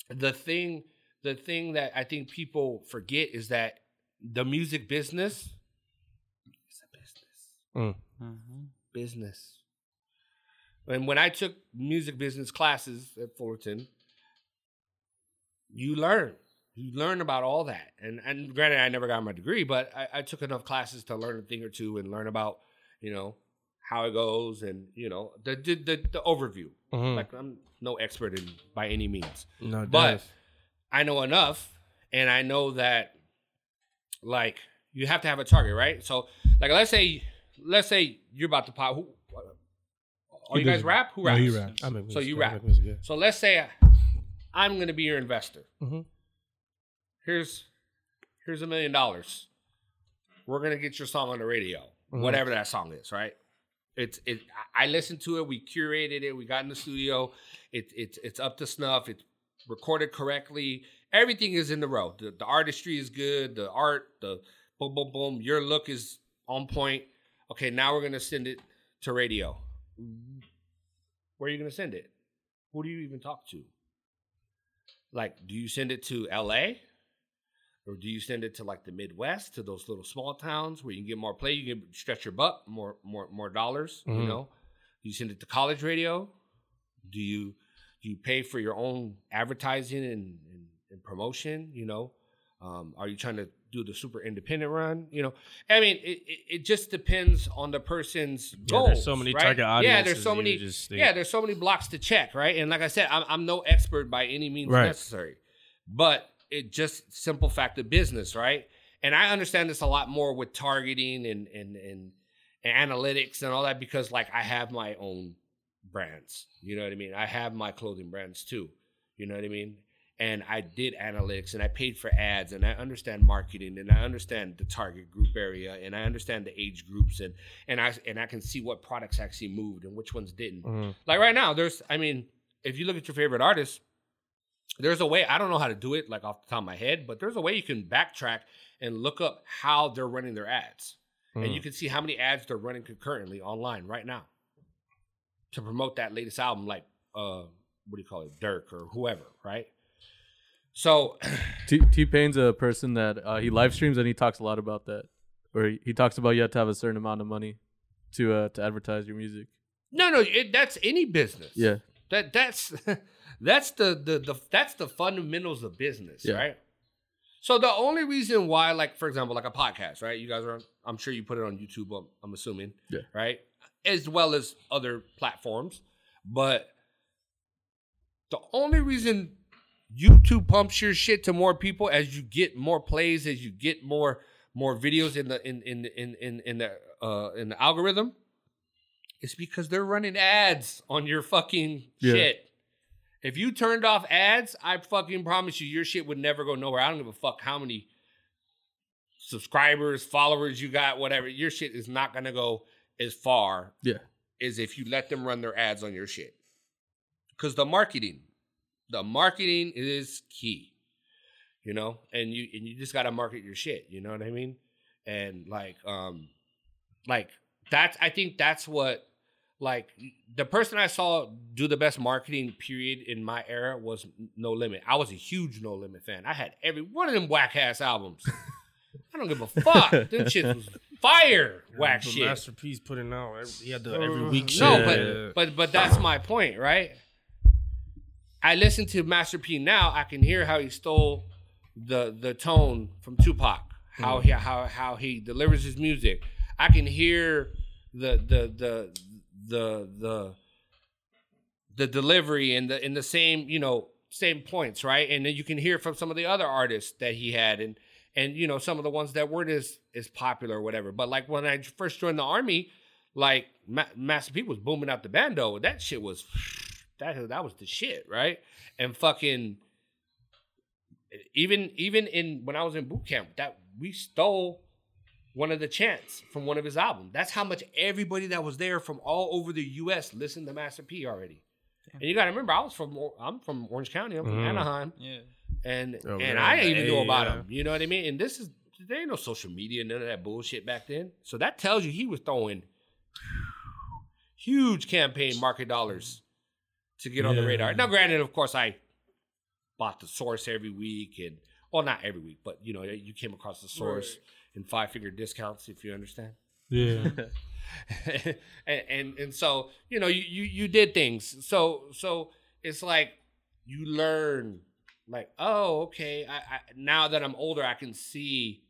the thing the thing that I think people forget is that the music business is a business. Mm. Business. And when I took music business classes at Fullerton, you learn. You learn about all that. And and granted I never got my degree, but I, I took enough classes to learn a thing or two and learn about, you know, how it goes and, you know, the the the, the overview. Mhm. Like I'm no expert in by any means no, but does. I know enough, and I know that like you have to have a target, right? So, like, let's say, let's say you're about to pop. Who? Oh, He you guys rap? Who No, raps? he raps. I make so you rap. music, yeah. So let's say I'm gonna be your investor. Mhm. Here's here's a million dollars. We're gonna get your song on the radio, Mhm. whatever that song is, right? It's it. I listened to it. We curated it. We got in the studio. It, it's it's up to snuff. It's recorded correctly. Everything is in the row. The, the artistry is good. The art, the boom, boom, boom. Your look is on point. Okay, now we're gonna send it to radio. Where are you gonna send it? Who do you even talk to? Like, do you send it to L.A. or do you send it to like the Midwest, to those little small towns where you can get more play, you can stretch your butt, more, more, more dollars. You Mhm. know, do you send it to college radio? Do you do you pay for your own advertising and, and, and promotion? You know, um, are you trying to do the super independent run? You know, I mean, it, it, it just depends on the person's Yeah, goals. there's so many right? target Yeah, there's so many. Yeah, there's so many blocks to check, right? And like I said, I'm, I'm no expert by any means Right. necessary, but it just simple fact of business, right? And I understand this a lot more with targeting and and and, and analytics and all that because like I have my own brands. You know what I mean? I have my clothing brands too. You know what I mean? and I did analytics and I paid for ads and I understand marketing and I understand the target group area and I understand the age groups and and I and I can see what products actually moved and which ones didn't. Mhm. Like right now, there's I mean, if you look at your favorite artists, there's a way I don't know how to do it like off the top of my head, but there's a way you can backtrack and look up how they're running their ads. And you can see how many ads they're running concurrently online right now to promote that latest album, like uh what do you call it, Durk or whoever, right? So <clears throat> T T Pain's a person that uh, he live streams and he talks a lot about that. Or he, he talks about you have to have a certain amount of money to uh, to advertise your music. no, no, it, that's any business. Yeah. That that's <laughs> that's the, the the that's the fundamentals of business, Yeah. right? So the only reason why, like for example, like a podcast, right? You guys are, I'm sure you put it on YouTube. I'm, I'm assuming, Yeah. right, as well as other platforms. But the only reason YouTube pumps your shit to more people as you get more plays, as you get more more videos in the in in in in, in the uh in the algorithm, is because they're running ads on your fucking Yeah. shit. If you turned off ads, I fucking promise you, your shit would never go nowhere. I don't give a fuck how many subscribers, followers you got, whatever. Your shit is not gonna go as far Yeah. as if you let them run their ads on your shit. Because the marketing, the marketing is key. You know, and you and you just gotta market your shit. You know what I mean? And like, um, like that's I think that's what like the person I saw do the best marketing period in my era was No Limit. I was a huge No Limit fan. I had every one of them whack ass albums. <laughs> I don't give a fuck. Them shit was fire whack But shit. Master P's putting out. every- He had the every Uh, week shit. No, Yeah. but but but that's my point, right? I listen to Master P now. I can hear how he stole the the tone from Tupac. How he how how he delivers his music. I can hear the the the the the the delivery and the in the same you know same points, right? And then you can hear from some of the other artists that he had and and you know some of the ones that weren't as as popular or whatever. But like when I first joined the army, like Ma- Master P was booming out the bando. That shit was <sighs> that that was the shit, right? And fucking even even in when I was in boot camp, that we stole one of the chants from one of his albums. That's how much everybody that was there from all over the U.S. listened to Master P already. And you got to remember, I was from I'm from Orange County. I'm from Mhm. Anaheim, Yeah. and Oh, and yeah. I didn't even know about yeah. him. You know what I mean? And this is there ain't no social media, none of that bullshit back then. So that tells you he was throwing huge campaign market dollars to get on the radar. Now, granted, of course, I bought the source every week, and well, not every week, but you know, you came across the source in five figure discounts, if you understand. Yeah. <laughs> <laughs> and, and and so you know you, you you did things so so it's like you learn like oh okay I, I now that i'm older i can see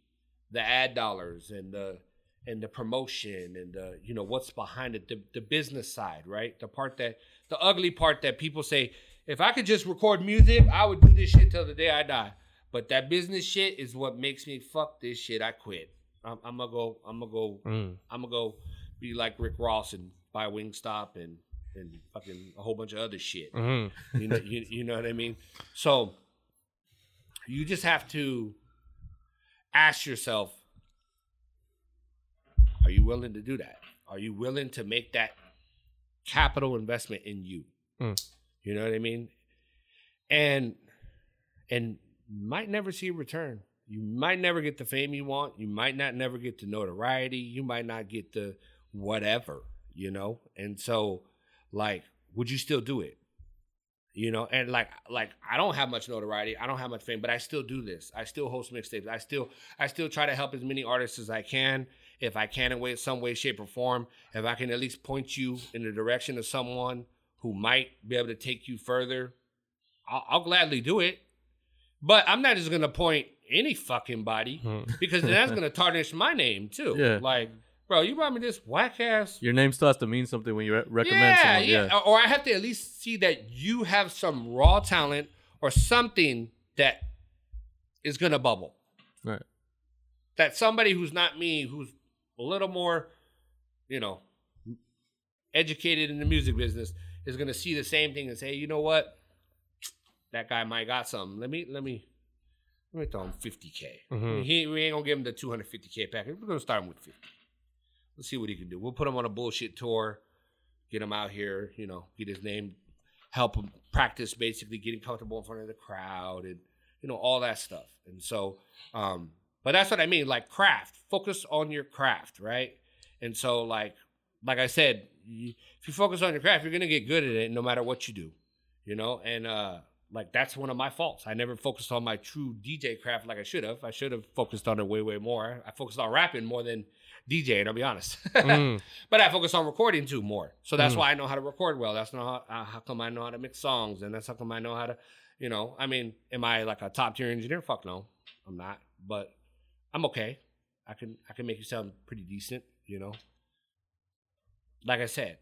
the ad dollars and the and the promotion and the you know what's behind it the, the business side right the part that the ugly part that people say if i could just record music i would do this shit till the day i die but that business shit is what makes me fuck this shit i quit i'm, I'm gonna go i'm gonna go Mm. I'm gonna go be like Rick Ross and buy Wingstop and and fucking a whole bunch of other shit. Mhm. You know, you, you know what I mean. So you just have to ask yourself: Are you willing to do that? Are you willing to make that capital investment in you? Mm. You know what I mean? And and might never see a return. You might never get the fame you want. You might not never get the notoriety. You might not get the whatever, you know? And so like would you still do it? You know, and like like I don't have much notoriety. I don't have much fame, but I still do this. I still host mixtapes. I still I still try to help as many artists as I can. If I can in way some way, shape, or form, if I can at least point you in the direction of someone who might be able to take you further, I'll, I'll gladly do it. But I'm not just gonna point any fucking body Mhm. <laughs> because then that's gonna tarnish my name too. Yeah. Like, bro, you brought me this whack ass. Your name still has to mean something when you re- recommend Yeah, someone. yeah, Yeah. Or- Or I have to at least see that you have some raw talent or something that is gonna bubble. Right. That somebody who's not me, who's a little more, you know, educated in the music business, is gonna see the same thing and say, you know what? That guy might got something. Let me let me let me throw him fifty k. Mhm. He we ain't gonna give him the two hundred fifty k package. We're gonna start him with fifty. Let's see what he can do. We'll put him on a bullshit tour, get him out here, you know, get his name, help him practice basically getting comfortable in front of the crowd and you know all that stuff. And so, um, but that's what I mean, like craft. Focus on your craft, right? And so, like, like I said, you, if you focus on your craft, you're gonna get good at it no matter what you do, you know. And uh, like that's one of my faults. I never focused on my true DJ craft like I should have. I should have focused on it way, way more. I focused on rapping more than DJing. I'll be honest. <laughs> Mm. but I focus on recording too more. So that's Mm. why I know how to record well. That's not how, uh, how come I know how to mix songs, and that's how come I know how to, you know. I mean, am I like a top tier engineer? Fuck no, I'm not. But I'm okay. I can I can make you sound pretty decent, you know. Like I said,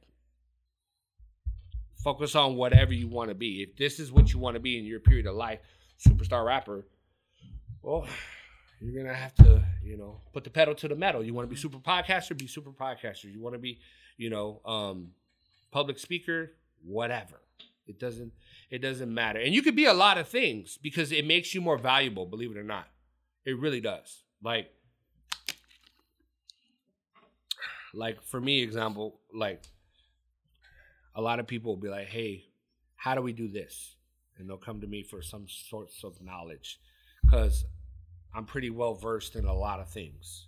focus on whatever you want to be. If this is what you want to be in your period of life, superstar rapper, well, you're gonna have to, you know, put the pedal to the metal. You want to be super podcaster, be super podcaster. You want to be, you know, um, public speaker, whatever. It doesn't it doesn't matter. And you could be a lot of things because it makes you more valuable, believe it or not. It really does. Like like for me example, like a lot of people will be like, "Hey, how do we do this?" And they'll come to me for some sorts of knowledge cuz I'm pretty well versed in a lot of things.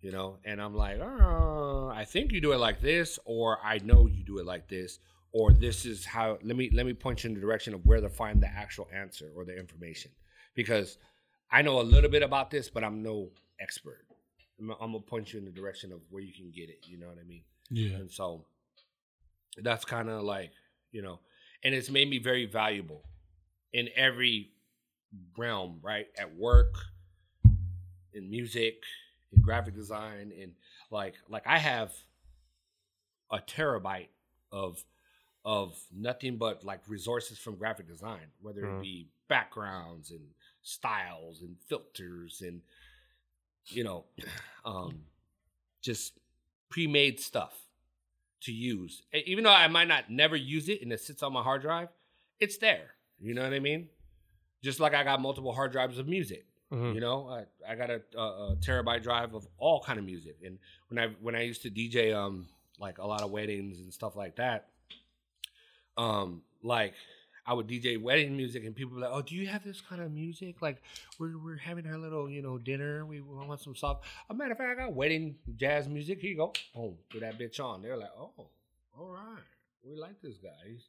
You know, and I'm like, oh, I think you do it like this, or I know you do it like this, or this is how. Let me let me point you in the direction of where to find the actual answer or the information, because I know a little bit about this, but I'm no expert. I'm, I'm gonna point you in the direction of where you can get it. You know what I mean? Yeah. And so that's kind of like, you know, and it's made me very valuable in every realm, right? At work, in music, in graphic design, and like like I have a terabyte of of nothing but like resources from graphic design, whether Mhm. it be backgrounds and styles and filters and you know, <clears throat> um just pre-made stuff to use. Even though I might not never use it and it sits on my hard drive, it's there. You know what I mean? Just like I got multiple hard drives of music. Mhm. You know, I, I got a, a, a terabyte drive of all kind of music. And when I when I used to DJ um like a lot of weddings and stuff like that, um like I would DJ wedding music and people were like, "Oh, do you have this kind of music? Like we're we're having our little you know dinner. We want some soft. A matter of fact, I got wedding jazz music. Here you go. Boom, put that bitch on. They're like, "Oh, all right, we like this guy. He's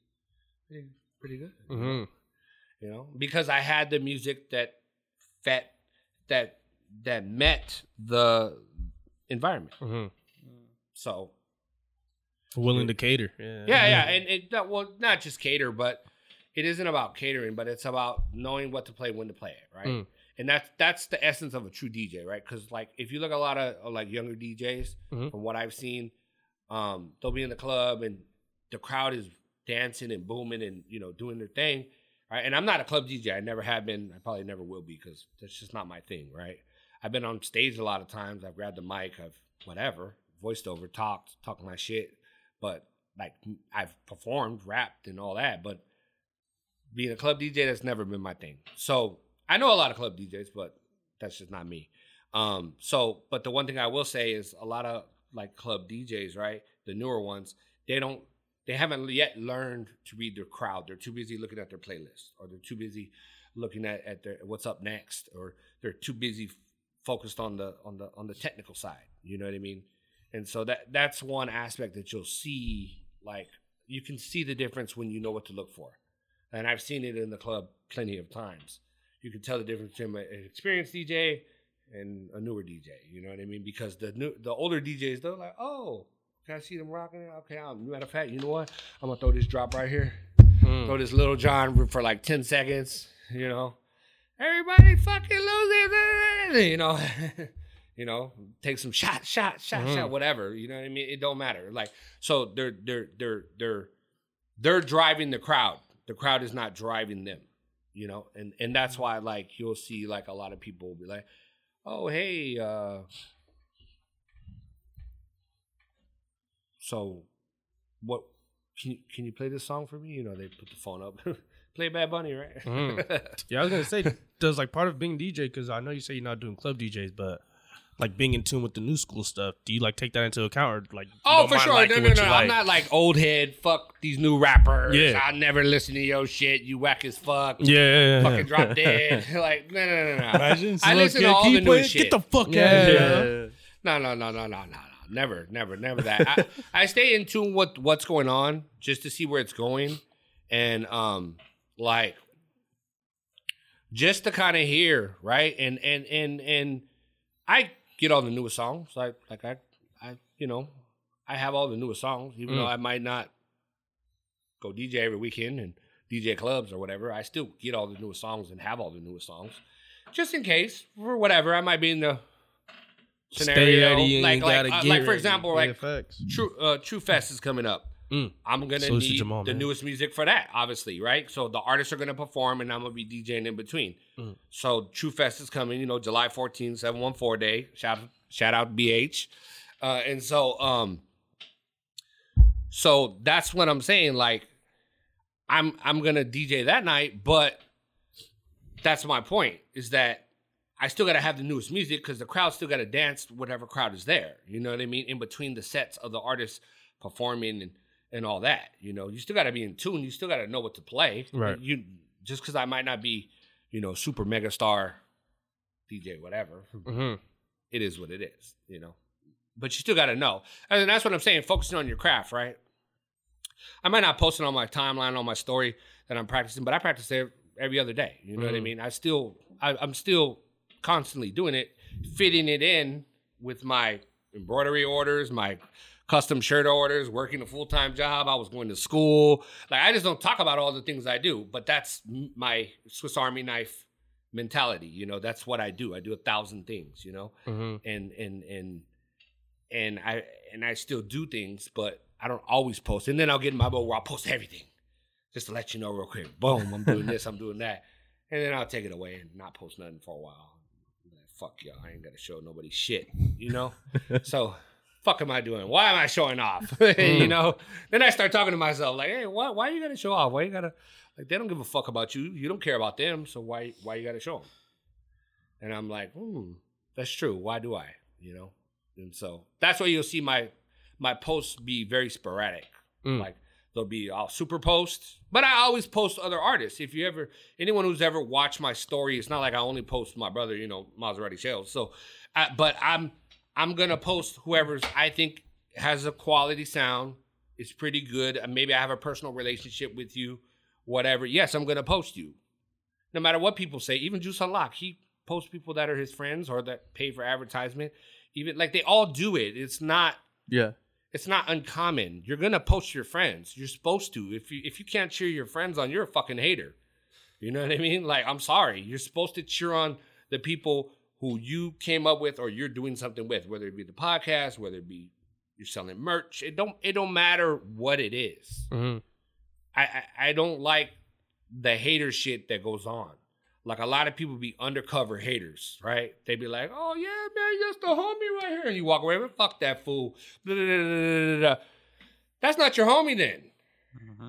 pretty, pretty good." Mhm. you know because i had the music that fit that that met the environment Mhm. so Willing to cater. Yeah. yeah yeah and it that- well not just cater but it isn't about catering but it's about knowing what to play when to play it right? Mm. and that's that's the essence of a true dj right? Because like if you look at a lot of uh, like younger djs Mhm. from what i've seen um they'll be in the club and the crowd is dancing and booming and you know doing their thing right? And i'm not a club dj i never have been. I probably never will be because that's just not my thing right? I've been on stage a lot of times. I've grabbed the mic. I've whatever voiced over talked talked my shit. But like i've performed rapped and all that. But being a club dj that's never been my thing so i know a lot of club djs but that's just not me um so but the one thing i will say is a lot of like club djs right the newer ones they don't they haven't yet learned to read their crowd. They're too busy looking at their playlist, or they're too busy looking at, at their what's up next, or they're too busy f- focused on the on the on the technical side. You know what I mean? And so that that's one aspect that you'll see. Like you can see the difference when you know what to look for, and I've seen it in the club plenty of times. You can tell the difference between an experienced DJ and a newer DJ. You know what I mean? Because the new the older DJs they're like, oh. Can I see them rocking it? Okay, um, matter of fact, you know what? I'm gonna throw this drop right here. Mm. Throw this Lil Jon for like 10 seconds, you know. Everybody fucking lose it, you know. <laughs> you know, take some shot, shot, shot, Mhm. shot, whatever. You know what I mean? It don't matter. Like, so they're they're they're they're they're driving the crowd. The crowd is not driving them, you know, and and that's why like you'll see like a lot of people will be like, oh hey, uh so what can you, can you play this song for me? You know, they put the phone up. <laughs> play Bad Bunny, right? Mm. <laughs> Yeah, I was gonna say, does like part of being DJ? Because I know you say you're not doing club DJs, but like being in tune with the new school stuff. Do you like take that into account, or like? Oh, for sure. No, liking no, no. you I'm not like old head. Fuck these new rappers. Yeah. I'll never listen to your shit. You whack as fuck. Yeah, yeah, yeah, Fucking yeah. drop <laughs> dead. <laughs> like, no, no, no, no. Imagine. I listen to all the new shit. Get the fuck Yeah. out of here. Yeah. No, no, no, no, no, no, no. Never, never, never that. I, <laughs> I stay in tune with what's going on just to see where it's going, and um, like just to kind of hear right, and and and and I get all the newest songs. Like like I I you know I have all the newest songs, even Mm. though I might not go DJ every weekend and DJ clubs or whatever. I still get all the newest songs and have all the newest songs, just in case for whatever I might be in the scenario. ready like, like, uh, like for example, like facts. True uh, True Fest is coming up. Mm. I'm gonna to need Jamal, the man. newest music for that, obviously, right? So the artists are gonna perform, and I'm gonna be DJing in between. Mm. So True Fest is coming, you know, July 14th, 714 day. Shout shout out BH, uh, and so um, so that's what I'm saying. Like, I'm I'm gonna DJ that night, but that's my point. Is that I still gotta have the newest music because the crowd still gotta dance whatever crowd is there. You know what I mean? In between the sets of the artists performing and and all that. You know, you still gotta be in tune. You still gotta know what to play. Right. You just because I might not be, you know, super mega star DJ, whatever. Mhm. It is what it is. You know, but you still gotta know. And that's what I'm saying. Focusing on your craft, right? I might not post it on my timeline on my story that I'm practicing, but I practice it every other day. You know what I Mhm. mean? I still, I, I'm still constantly doing it, fitting it in with my embroidery orders, my custom shirt orders, working a full time job. I was going to school. Like I just don't talk about all the things I do, but that's my Swiss Army knife mentality. You know, that's what I do. I do a thousand things. You know Mhm. and and and and I and I still do things, but I don't always post. And then I'll get in my mode where I'll post everything, just to let you know real quick. Boom, I'm doing this, I'm doing that, and then I'll take it away and not post nothing for a while. Like, Fuck y'all, I ain't gotta show nobody shit, you know. <laughs> so, fuck am I doing? Why am I showing off? <laughs> you know. Then I start talking to myself like, hey, why why you gotta show off? Why you gotta like they don't give a fuck about you. You don't care about them, so why why you gotta show them? And I'm like, hmm, that's true. Why do I? You know? And so that's why you'll see my my posts be very sporadic. Mm. Like they'll be all super posts, but I always post other artists. If you ever anyone who's ever watched my story, it's not like I only post my brother, you know, Maserati Shells. So, I, but I'm I'm gonna post whoever's I think has a quality sound, It's pretty good. Maybe I have a personal relationship with you, whatever. Yes, I'm gonna post you, no matter what people say. Even Juice Unlock, he posts people that are his friends or that pay for advertisement. Even like they all do it. It's not Yeah. it's not uncommon. You're gonna post your friends. You're supposed to. If you if you can't cheer your friends on, you're a fucking hater. You know what I mean? Like I'm sorry. You're supposed to cheer on the people who you came up with or you're doing something with, whether it be the podcast, whether it be you're selling merch. It don't it don't matter what it is. Mhm. I, I I don't like the hater shit that goes on. Like a lot of people be undercover haters, right? They be like, "Oh yeah, man, that's the homie right here," and you walk away, "Man, fuck that fool." That's not your homie then.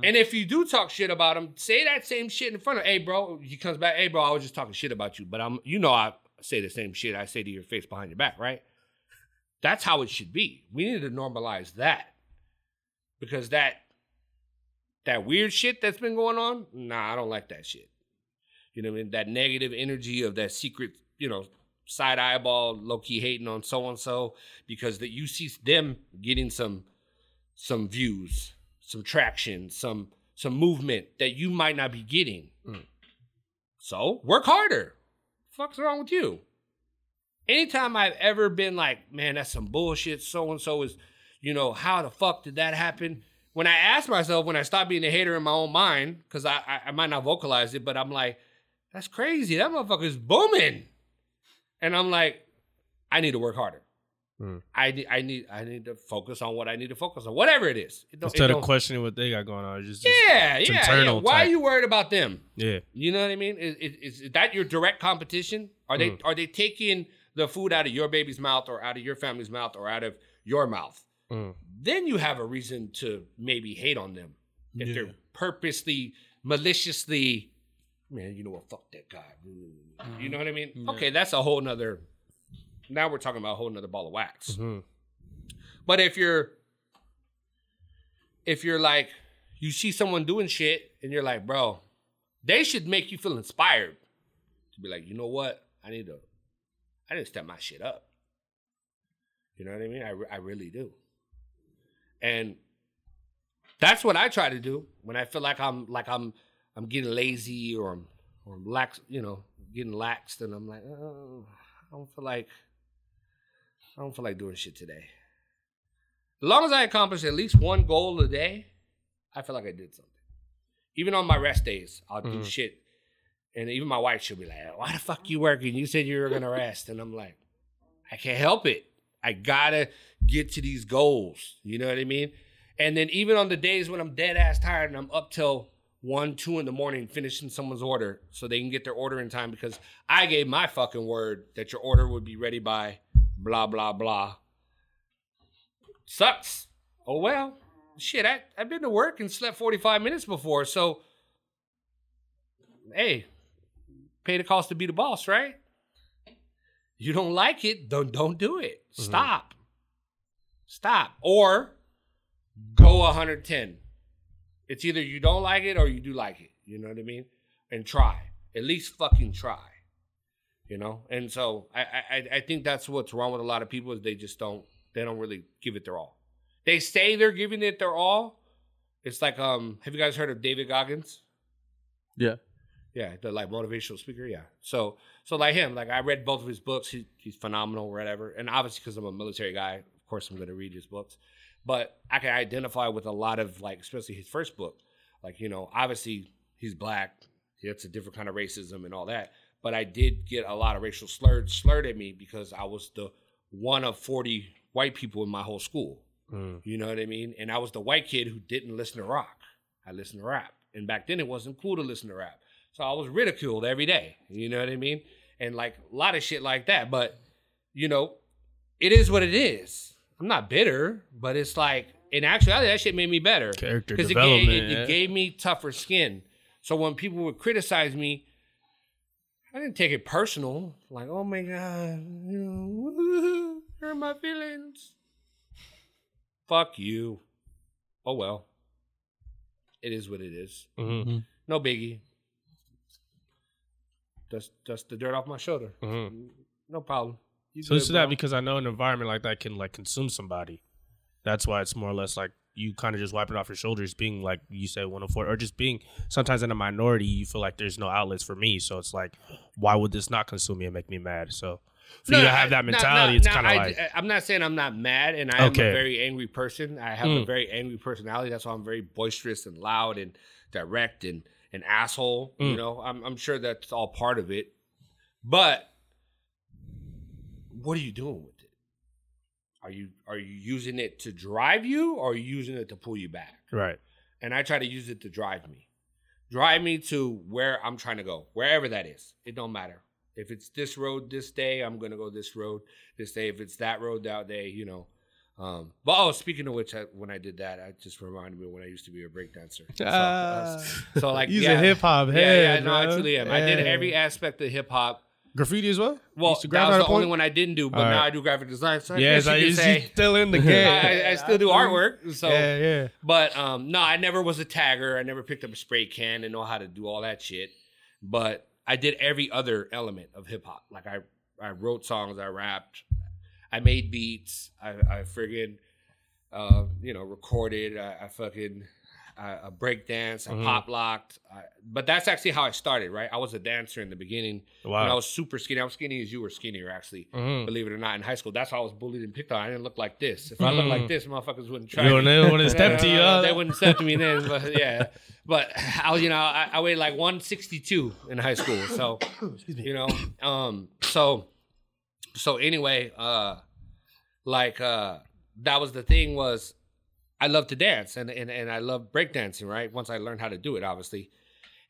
And if you do talk shit about him, say that same shit in front of, hey, bro. He comes back, hey, bro, I was just talking shit about you, but I'm, you know, I say the same shit I say to your face behind your back, right? That's how it should be. We need to normalize that because that that weird shit that's been going on, nah, I don't like that shit. You know what I mean? That negative energy of that secret, you know, side eyeball, low key hating on so and so because that you see them getting some some views, some traction, some some movement that you might not be getting. Mm. So work harder. Fuck's wrong with you? Anytime I've ever been like, man, that's some bullshit. So and so is, you know, how the fuck did that happen? When I ask myself, when I stop being a hater in my own mind, because I, I I might not vocalize it, but I'm like, that's crazy. That motherfucker's booming. And I'm like, I need to work harder. Hmm. I need I need I need to focus on what I need to focus on. Whatever it is. It don't- it Instead of don't- questioning what they got going on, it's just, just- yeah, it's yeah, yeah. Why type. are you worried about them? yeah. You know what I mean? Is, is, is that your direct competition? Are they Mm. are they taking the food out of your baby's mouth or out of your family's mouth or out of your mouth? Mm. then you have a reason to maybe hate on them if Yeah. they're purposely, maliciously. Man, you know what? Fuck that guy. You know what I mean? Okay, that's a whole nother. Now we're talking about a whole nother ball of wax. Mhm. But if you're if you're like you see someone doing shit and you're like, bro, they should make you feel inspired to be like, you know what? I need to I need to step my shit up. You know what I mean? I, I really do. And that's what I try to do when I feel like I'm like I'm I'm getting lazy or I'm or I'm lax, you know, getting laxed and I'm like, oh, I don't feel like I don't feel like doing shit today. As long as I accomplish at least one goal a day, I feel like I did something. Even on my rest days, I'll do Mhm. shit. And even my wife, she'll be like, why the fuck you working? You said you were gonna rest. And I'm like, I can't help it. I gotta get to these goals. You know what I mean? And then even on the days when I'm dead ass tired and I'm up till one, two in the morning finishing someone's order so they can get their order in time because I gave my fucking word that your order would be ready by blah blah blah. Sucks. Oh well. Shit, I, I've been to work and slept 45 minutes before, so hey, pay the cost to be the boss, right? You don't like it, don't don't do it. Mm-hmm. Stop. Stop. Or go 110. It's either you don't like it or you do like it. You know what I mean? And try. At least fucking try. You know? And so I I I think that's what's wrong with a lot of people is they just don't they don't really give it their all. They say they're giving it their all. It's like um have you guys heard of David Goggins? Yeah. Yeah, the like motivational speaker. Yeah. So so like him, like I read both of his books. He, he's phenomenal, whatever. And obviously, because I'm a military guy, of course I'm going to read his books. But I can identify with a lot of like, especially his first book. Like you know, obviously he's black. It's a different kind of racism and all that. But I did get a lot of racial slurred slurred at me because I was the one of 40 white people in my whole school. Mm. You know what I mean? And I was the white kid who didn't listen to rock. I listened to rap. And back then it wasn't cool to listen to rap. So I was ridiculed every day. You know what I mean? And like a lot of shit like that. But, you know, it is what it is. I'm not bitter, but it's like, in actuality, that shit made me better. Character it, gave- development. it, it yeah. gave me tougher skin. So when people would criticize me, I didn't take it personal. Like, oh my God, you know, <laughs> hurt my feelings. Fuck you. Oh well. It is what it is. Mhm. No biggie. Dust dust the dirt off my shoulder. Mhm. No problem. You So this is that because I know an environment like that can like consume somebody. That's why it's more or less like you kind of just wipe it off your shoulders, being like you said, 104, or just being sometimes in a minority, you feel like there's no outlets for me. So it's like, why would this not consume me and make me mad? So for you to have that I- no, mentality, no, it's kind of like, I'm not saying I'm not mad, and I am Okay. a very angry person. I have a Mm. very angry personality. That's why I'm very boisterous and loud and direct and an asshole. You Mm. know, I'm, I'm sure that's all part of it. But what are you doing with it? Are you are you using it to drive you, or are you using it to pull you back? right. and I try to use it to drive me. Drive me to where I'm trying to go, wherever that is. It don't matter. If it's this road this day, I'm gonna go this road this day. If it's that road that day, you know. Um, but oh, speaking of which, I, when I did that, I just reminded me when I used to be a breakdancer. So, Ah. so like, <laughs> He's yeah, a hip hop yeah, head. yeah, no, I bro. truly am. I did every aspect of hip hop. Graffiti as well. Well, that was the point? only one I didn't do, but All now right. I do graphic design. So I Yeah, guess so you could say still in the <laughs> game. I, I still do artwork. So yeah, yeah. but um, no, I never was a tagger. I never picked up a spray can and know how to do all that shit. But I did every other element of hip hop. Like I, I wrote songs, I rapped, I made beats, I, I friggin', uh, you know, recorded, I, I fucking, I, I break dance, I Mhm. pop locked. I, but that's actually how I started, right? I was a dancer in the beginning. When I was super skinny. I was skinny as you were skinnier, actually. Mhm. Believe it or not, in high school, that's how I was bullied and picked on. I didn't look like this. If I looked like Mhm. this, motherfuckers wouldn't try. You me. know when to step to <laughs> you. They wouldn't step to me then, but yeah. But I was, you know, I, I weighed like 162 in high school. So, <coughs> you know, um, so, so anyway, uh, like, uh, that was the thing was I love to dance and, and, and I love breakdancing, right? Once I learned how to do it, obviously.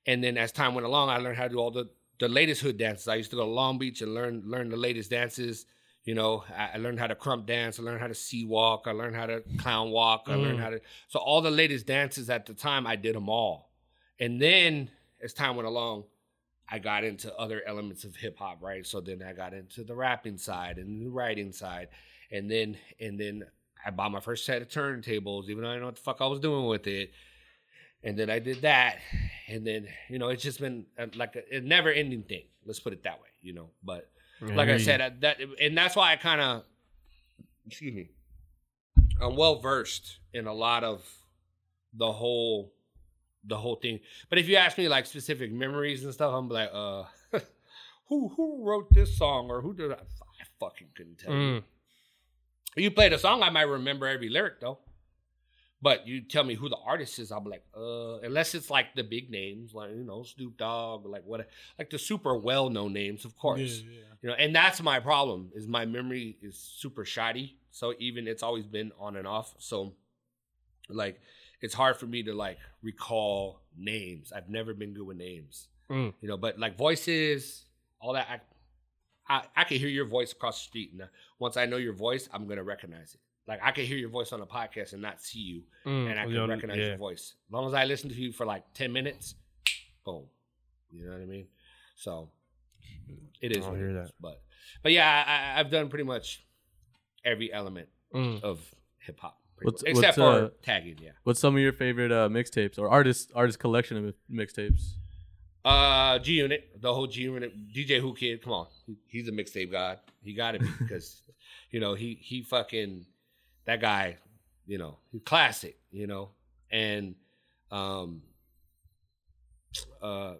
And then as time went along, I learned how to do all the, the latest hood dances. I used to go to Long Beach and learn, learn the latest dances, You know, I, I learned how to krump dance. I learned how to C-walk. I learned how to clown walk. I learned Mm. how to. So all the latest dances at the time, I did them all. And then as time went along, I got into other elements of hip hop, right? So then I got into the rapping side and the writing side, and then and then I bought my first set of turntables, even though I didn't know what the fuck I was doing with it. And then I did that, and then you know it's just been uh, like a, a never ending thing. Let's put it that way, you know. But like I said, I, that and that's why I kind of excuse me. I'm well versed in a lot of the whole the whole thing. But if you ask me like specific memories and stuff, I'm like, uh, <laughs> who who wrote this song or who did I? I fucking couldn't tell. Mm. You played a song, I might remember every lyric though. But you tell me who the artist is, I'll be like, uh, unless it's like the big names, like you know Snoop Dogg, like what, like the super well known names, of course. Yeah, yeah. You know, and that's my problem is my memory is super shoddy. So even it's always been on and off. So like it's hard for me to like recall names. I've never been good with names. Mm. You know, but like voices, all that I I, I can hear your voice across the street. And uh, once I know your voice, I'm gonna recognize it. Like I can hear your voice on a podcast and not see you, Mm. and I can recognize yeah. your voice. As long as I listen to you for like ten minutes, boom. You know what I mean? So it is. I'll what hear that. But but yeah, I, I've done pretty much every element Mm. of hip hop, What's- except what's, for uh, tagging. Yeah. What's some of your favorite uh, mixtapes or artist artist collection of mixtapes? Uh, G Unit, the whole G Unit, DJ Whoo Kid, come on, He- he's a mixtape god. He got to be because, <laughs> you know, he he fucking that guy, you know, he's classic, you know, and um, uh,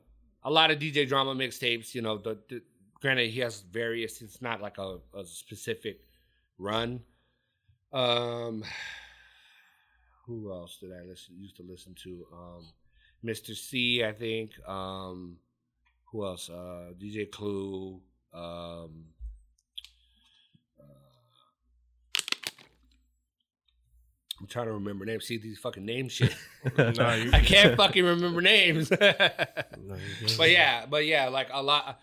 a lot of DJ Drama mixtapes, you know. The, the granted he has various. It's not like a, a specific run. Um, who else did I listen used to listen to? Um, Mister Cee, I think. Um, who else? Uh, DJ Clue. Um, uh, I'm trying to remember names. See these fucking name shit. <laughs> No, you- <laughs> I can't fucking remember names. No, you're good. but yeah, but yeah, like a lot,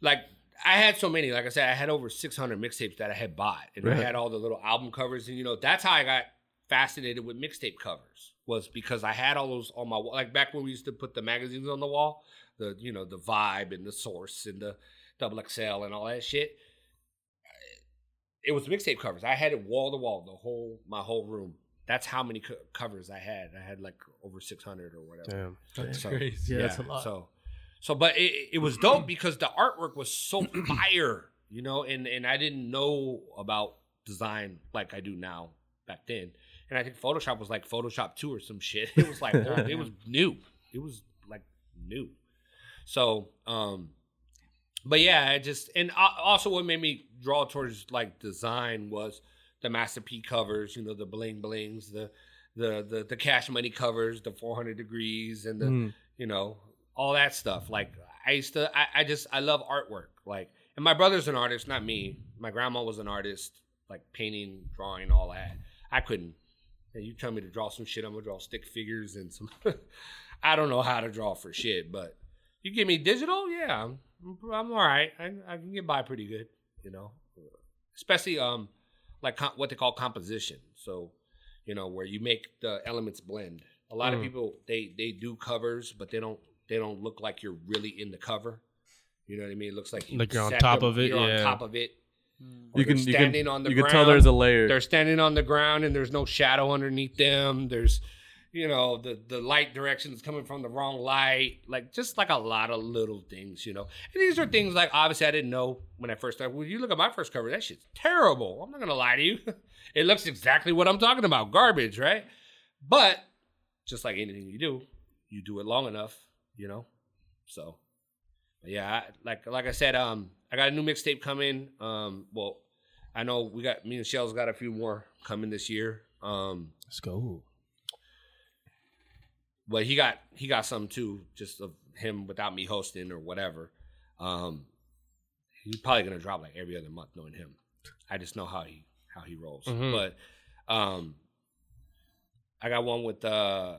like I had so many. Like I said, I had over 600 mixtapes that I had bought, and I had all the little album covers, and you know that's how I got fascinated with mixtape covers was because I had all those on my wall. Like back when we used to put the magazines on the wall, the you know the Vibe and the Source and the Double XL and all that shit. It was mixtape covers. I had it wall to wall, the whole my whole room. That's how many co- covers I had. I had like over 600 or whatever. Damn. That's So, crazy. Yeah, that's a lot. So, so, but it, it was dope because the artwork was so <clears throat> fire, you know, and and I didn't know about design like I do now back then, and I think Photoshop was like Photoshop two or some shit. <laughs> It was like <laughs> it was new. It was like new. So, um, but yeah, I just and also what made me draw towards like design was the Master P covers, you know, the bling blings, the the the the cash money covers, the 400 Degreez, and the Mm. you know all that stuff. Like I used to, I, I just I love artwork. Like, and my brother's an artist, not me. My grandma was an artist, like painting, drawing, all that. I couldn't. And you tell me to draw some shit, I'm gonna draw stick figures and some. <laughs> I don't know how to draw for shit, but you give me digital, yeah, I'm, I'm all right. I, I can get by pretty good, you know. Especially um, like com- what they call composition. So, you know, where you make the elements blend. A lot of Mm. people they they do covers, but they don't they don't look like you're really in the cover. You know what I mean? It looks like you Like you're on top them- of it, You're yeah. on top of it. Or You can they're you can on the you can tell there's a layer. They're standing on the ground and there's no shadow underneath them. There's, you know, the the light direction is coming from the wrong light. Like just like a lot of little things, you know. And these are things like obviously I didn't know when I first started. When you look at my first cover, that shit's terrible. I'm not gonna lie to you. <laughs> it looks exactly what I'm talking about, garbage, right? But just like anything you do, you do it long enough, you know. So, yeah, I, like like I said, um, I got a new mixtape coming. Um, well, I know we got me and Shell's got a few more coming this year. Um, Let's go. But he got he got some too, just of him without me hosting or whatever. Um, he's probably gonna drop like every other month, knowing him. I just know how he how he rolls. Mhm. But um, I got one with uh,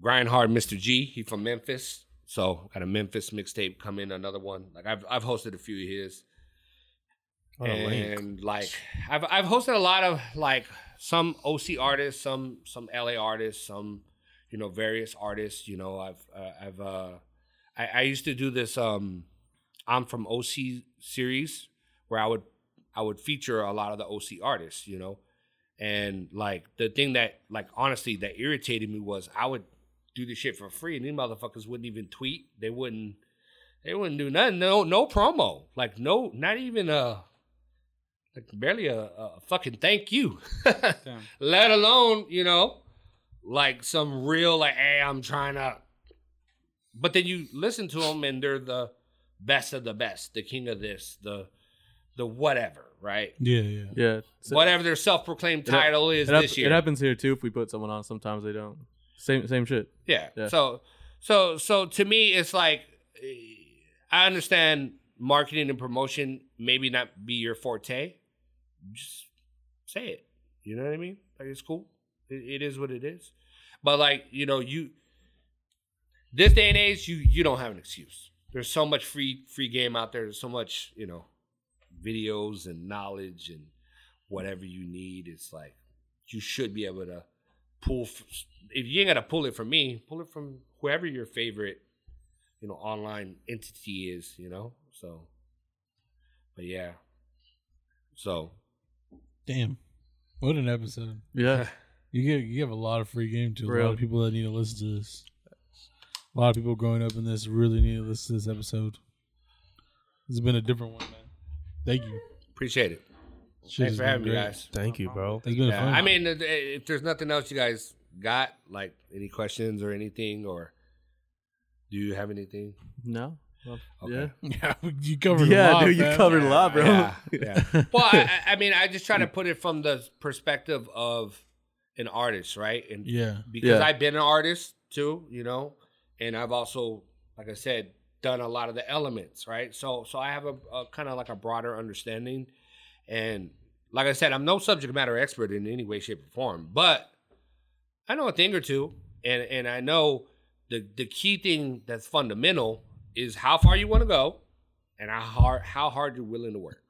Grind Hard, Mr. G. He from Memphis. So got a Memphis mixtape coming, another one. Like I've I've hosted a few of his. What and like I've I've hosted a lot of like some OC artists, some some LA artists, some you know various artists. You know I've uh, I've uh, I, I used to do this um I'm from OC series where I would I would feature a lot of the OC artists. You know, and like the thing that like honestly that irritated me was I would do this shit for free and these motherfuckers wouldn't even tweet. They wouldn't they wouldn't do nothing. No no promo. Like no not even a like barely a, a fucking thank you. <laughs> Let alone, you know, like some real like hey, I'm trying to but then you listen to them and they're the best of the best, the king of this, the the whatever, right? Yeah, yeah. Yeah. So- Whatever their self-proclaimed title is it, this year. it happens here too. If we put someone on, sometimes they don't. Same same shit. Yeah. Yeah. So so so to me it's like eh, I understand marketing and promotion maybe not be your forte. Just say it. You know what I mean? Like it's cool. It, it is what it is. But like, you know, you this day and age you you don't have an excuse. There's so much free free game out there. There's so much, you know, videos and knowledge and whatever you need. It's like you should be able to pull. If you ain't gotta pull it from me, pull it from whoever your favorite, you know, online entity is. You know, so. But yeah. So Damn. What an episode. Yeah. <laughs> You give you give a lot of free game to a For lot of people that need to listen to this. A lot of people growing up in this really need to listen to this episode. This has been a different one, man. Thank you. appreciate it. Shit Thanks has for been having me, great. guys. Thank you, bro. It's been Yeah, fun. I mean, if- if there's nothing else you guys got, like any questions or anything, or do you have anything? No. Well, Okay. <laughs> yeah, you covered. Yeah. a lot, dude, you man. covered a lot, bro. Yeah, yeah. <laughs> well, I, I I mean, I just try to put it from the perspective of an artist, right? And Yeah, because Yeah. I've been an artist too, you know, and I've also, like I said, done a lot of the elements, right? So, so I have a, a kind of like a broader understanding, and like I said, I'm no subject matter expert in any way, shape, or form, but I know a thing or two, and and I know the the key thing that's fundamental is how far you want to go, and how hard how hard you're willing to work.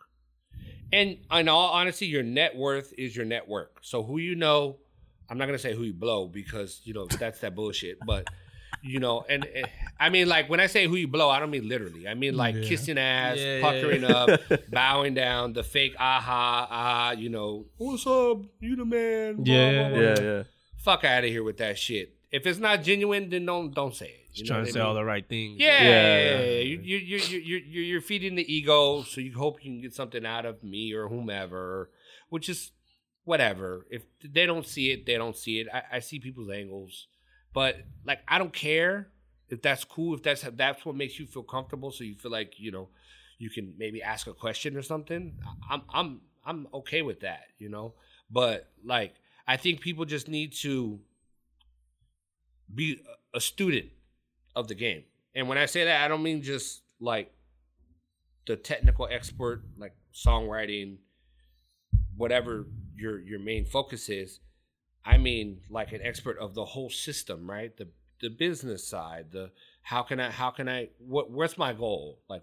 And in all honesty, your net worth is your network. So who you know, I'm not gonna say who you blow because you know that's that bullshit. But you know, and, and I mean like when I say who you blow, I don't mean literally. I mean like Yeah. kissing ass, Yeah, yeah, puckering yeah. up, <laughs> bowing down, the fake aha ah, you know, what's up, you the man. blah, Yeah, blah, blah. Yeah. Yeah. Fuck out of here with that shit. If it's not genuine, then don't don't say it. You Just know trying to say mean? all the right things. Yeah, Yeah. You, you, you, you, you, you, you're feeding the ego, so you hope you can get something out of me or whomever, which is whatever. If they don't see it, they don't see it. I, I see people's angles, but like I don't care if that's cool. If that's if that's what makes you feel comfortable, so you feel like you know you can maybe ask a question or something. I'm I'm I'm okay with that, you know. But like I think people just need to be a student of the game. And when I say that, I don't mean just like the technical expert, like songwriting, whatever your your main focus is. I mean like an expert of the whole system, right? The the business side, the how can I how can I what what's my goal? Like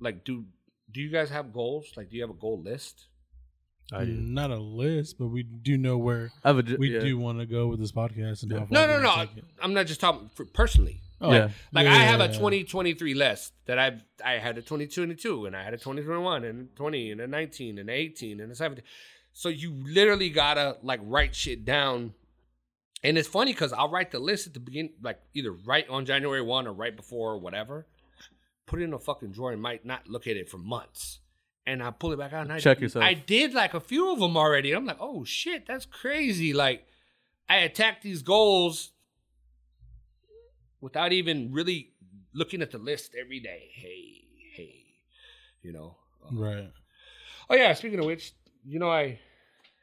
like do do you guys have goals? Like do you have a goal list? I do. not a list, but we do know where I have a. j- we yeah. do want to go with this podcast and how No, no, no. I'm not just talking for personally. Oh, Yeah. Like I have a yeah. 2023 list that I've I had a 2022 and I had a 2021 and a 20 and a 19 and a 18 and a 17. So you literally gotta like write shit down. And it's funny because I'll write the list at the beginning, like either right on January 1 or right before or whatever. Put it in a fucking drawer and might not look at it for months. And I pull it back out and I Check yourself. I did like a few of them already. I'm like, oh shit, that's crazy. Like I attacked these goals without even really looking at the list every day. Hey, hey, you know. Uh, Right. Oh yeah. Speaking of which, you know, I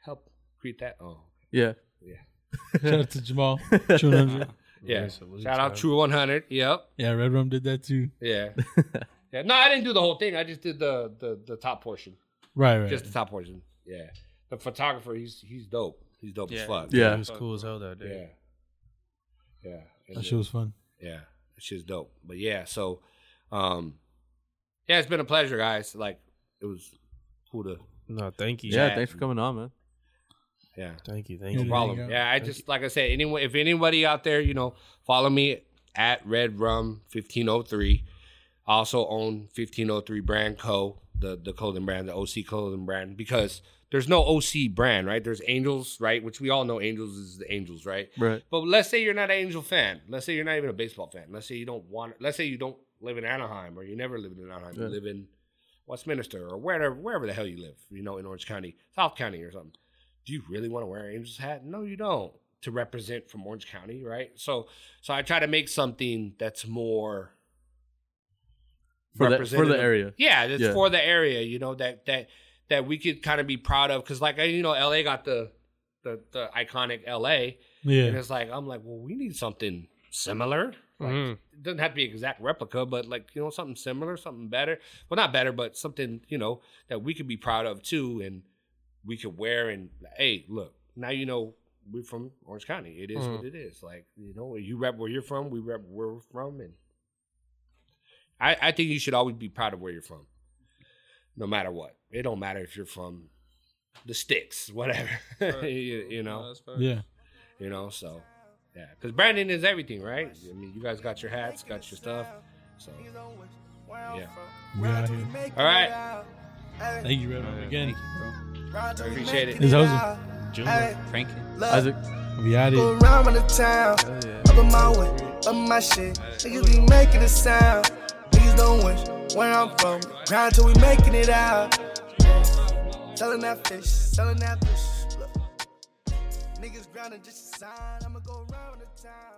helped create that. Oh, Yeah. Yeah. <laughs> Shout out to Jamal. <laughs> True 100. yeah. Release it, Shout out it. True 100. Yep. Yeah, RedRum did that too. Yeah. <laughs> yeah. No, I didn't do the whole thing. I just did the the the top portion, Right, right. just the top portion. Yeah. The photographer, he's he's dope. He's dope as Yeah. fuck. Yeah. It was cool as hell that Yeah. day. Yeah. And that shit was fun. Yeah. That shit's dope. But yeah, so um, yeah, it's been a pleasure, guys. Like it was cool to No, thank you. Yeah, Chat. thanks for coming on, man. yeah. Thank you. Thank No you. No problem. you. Yeah, I just like I said, anyone if anybody out there, you know, follow me at RedRum fifteen oh three. I also own fifteen oh three Brand Co. The the clothing brand, the OC clothing brand, because there's no OC brand, right? There's Angels, right? Which we all know Angels is the Angels, right? Right. But let's say you're not an Angel fan. Let's say you're not even a baseball fan. Let's say you don't want. Let's say you don't live in Anaheim or you never lived in Anaheim. You live in Westminster or wherever wherever the hell you live. You know, in Orange County, South County or something. Do you really want to wear an Angels hat? No, you don't. To represent from Orange County, right? So, so I try to make something that's more For the, for the area. Yeah, that's Yeah. for the area. You know that that that we could kind of be proud of because, like, you know, LA got the the the iconic LA. Yeah, and it's like I'm like, well, we need something similar. Like, Mhm. It doesn't have to be exact replica, but like you know, something similar, something better. Well, not better, but something you know that we could be proud of too, and we could wear. And hey, look, now you know we're from Orange County. It is what it is. Like you know, you rep where you're from, we rep where we're from, and I I think you should always be proud of where you're from, no matter what. It don't matter if you're from the sticks, <laughs> whatever. you, you know Yeah. you know so yeah because branding is everything right i mean you guys got your hats got your stuff so yeah We out here. all right Thank you, RedRum, again. appreciate it It's Jose. Junior, Frankie. Isaac. We out Go here. around the town, up in my way, up my shit. Niggas be making a sound. Where I'm from. Grind till we making it out. Selling that fish, selling that fish. Look. Niggas grinding just a sign. I'ma go around the town.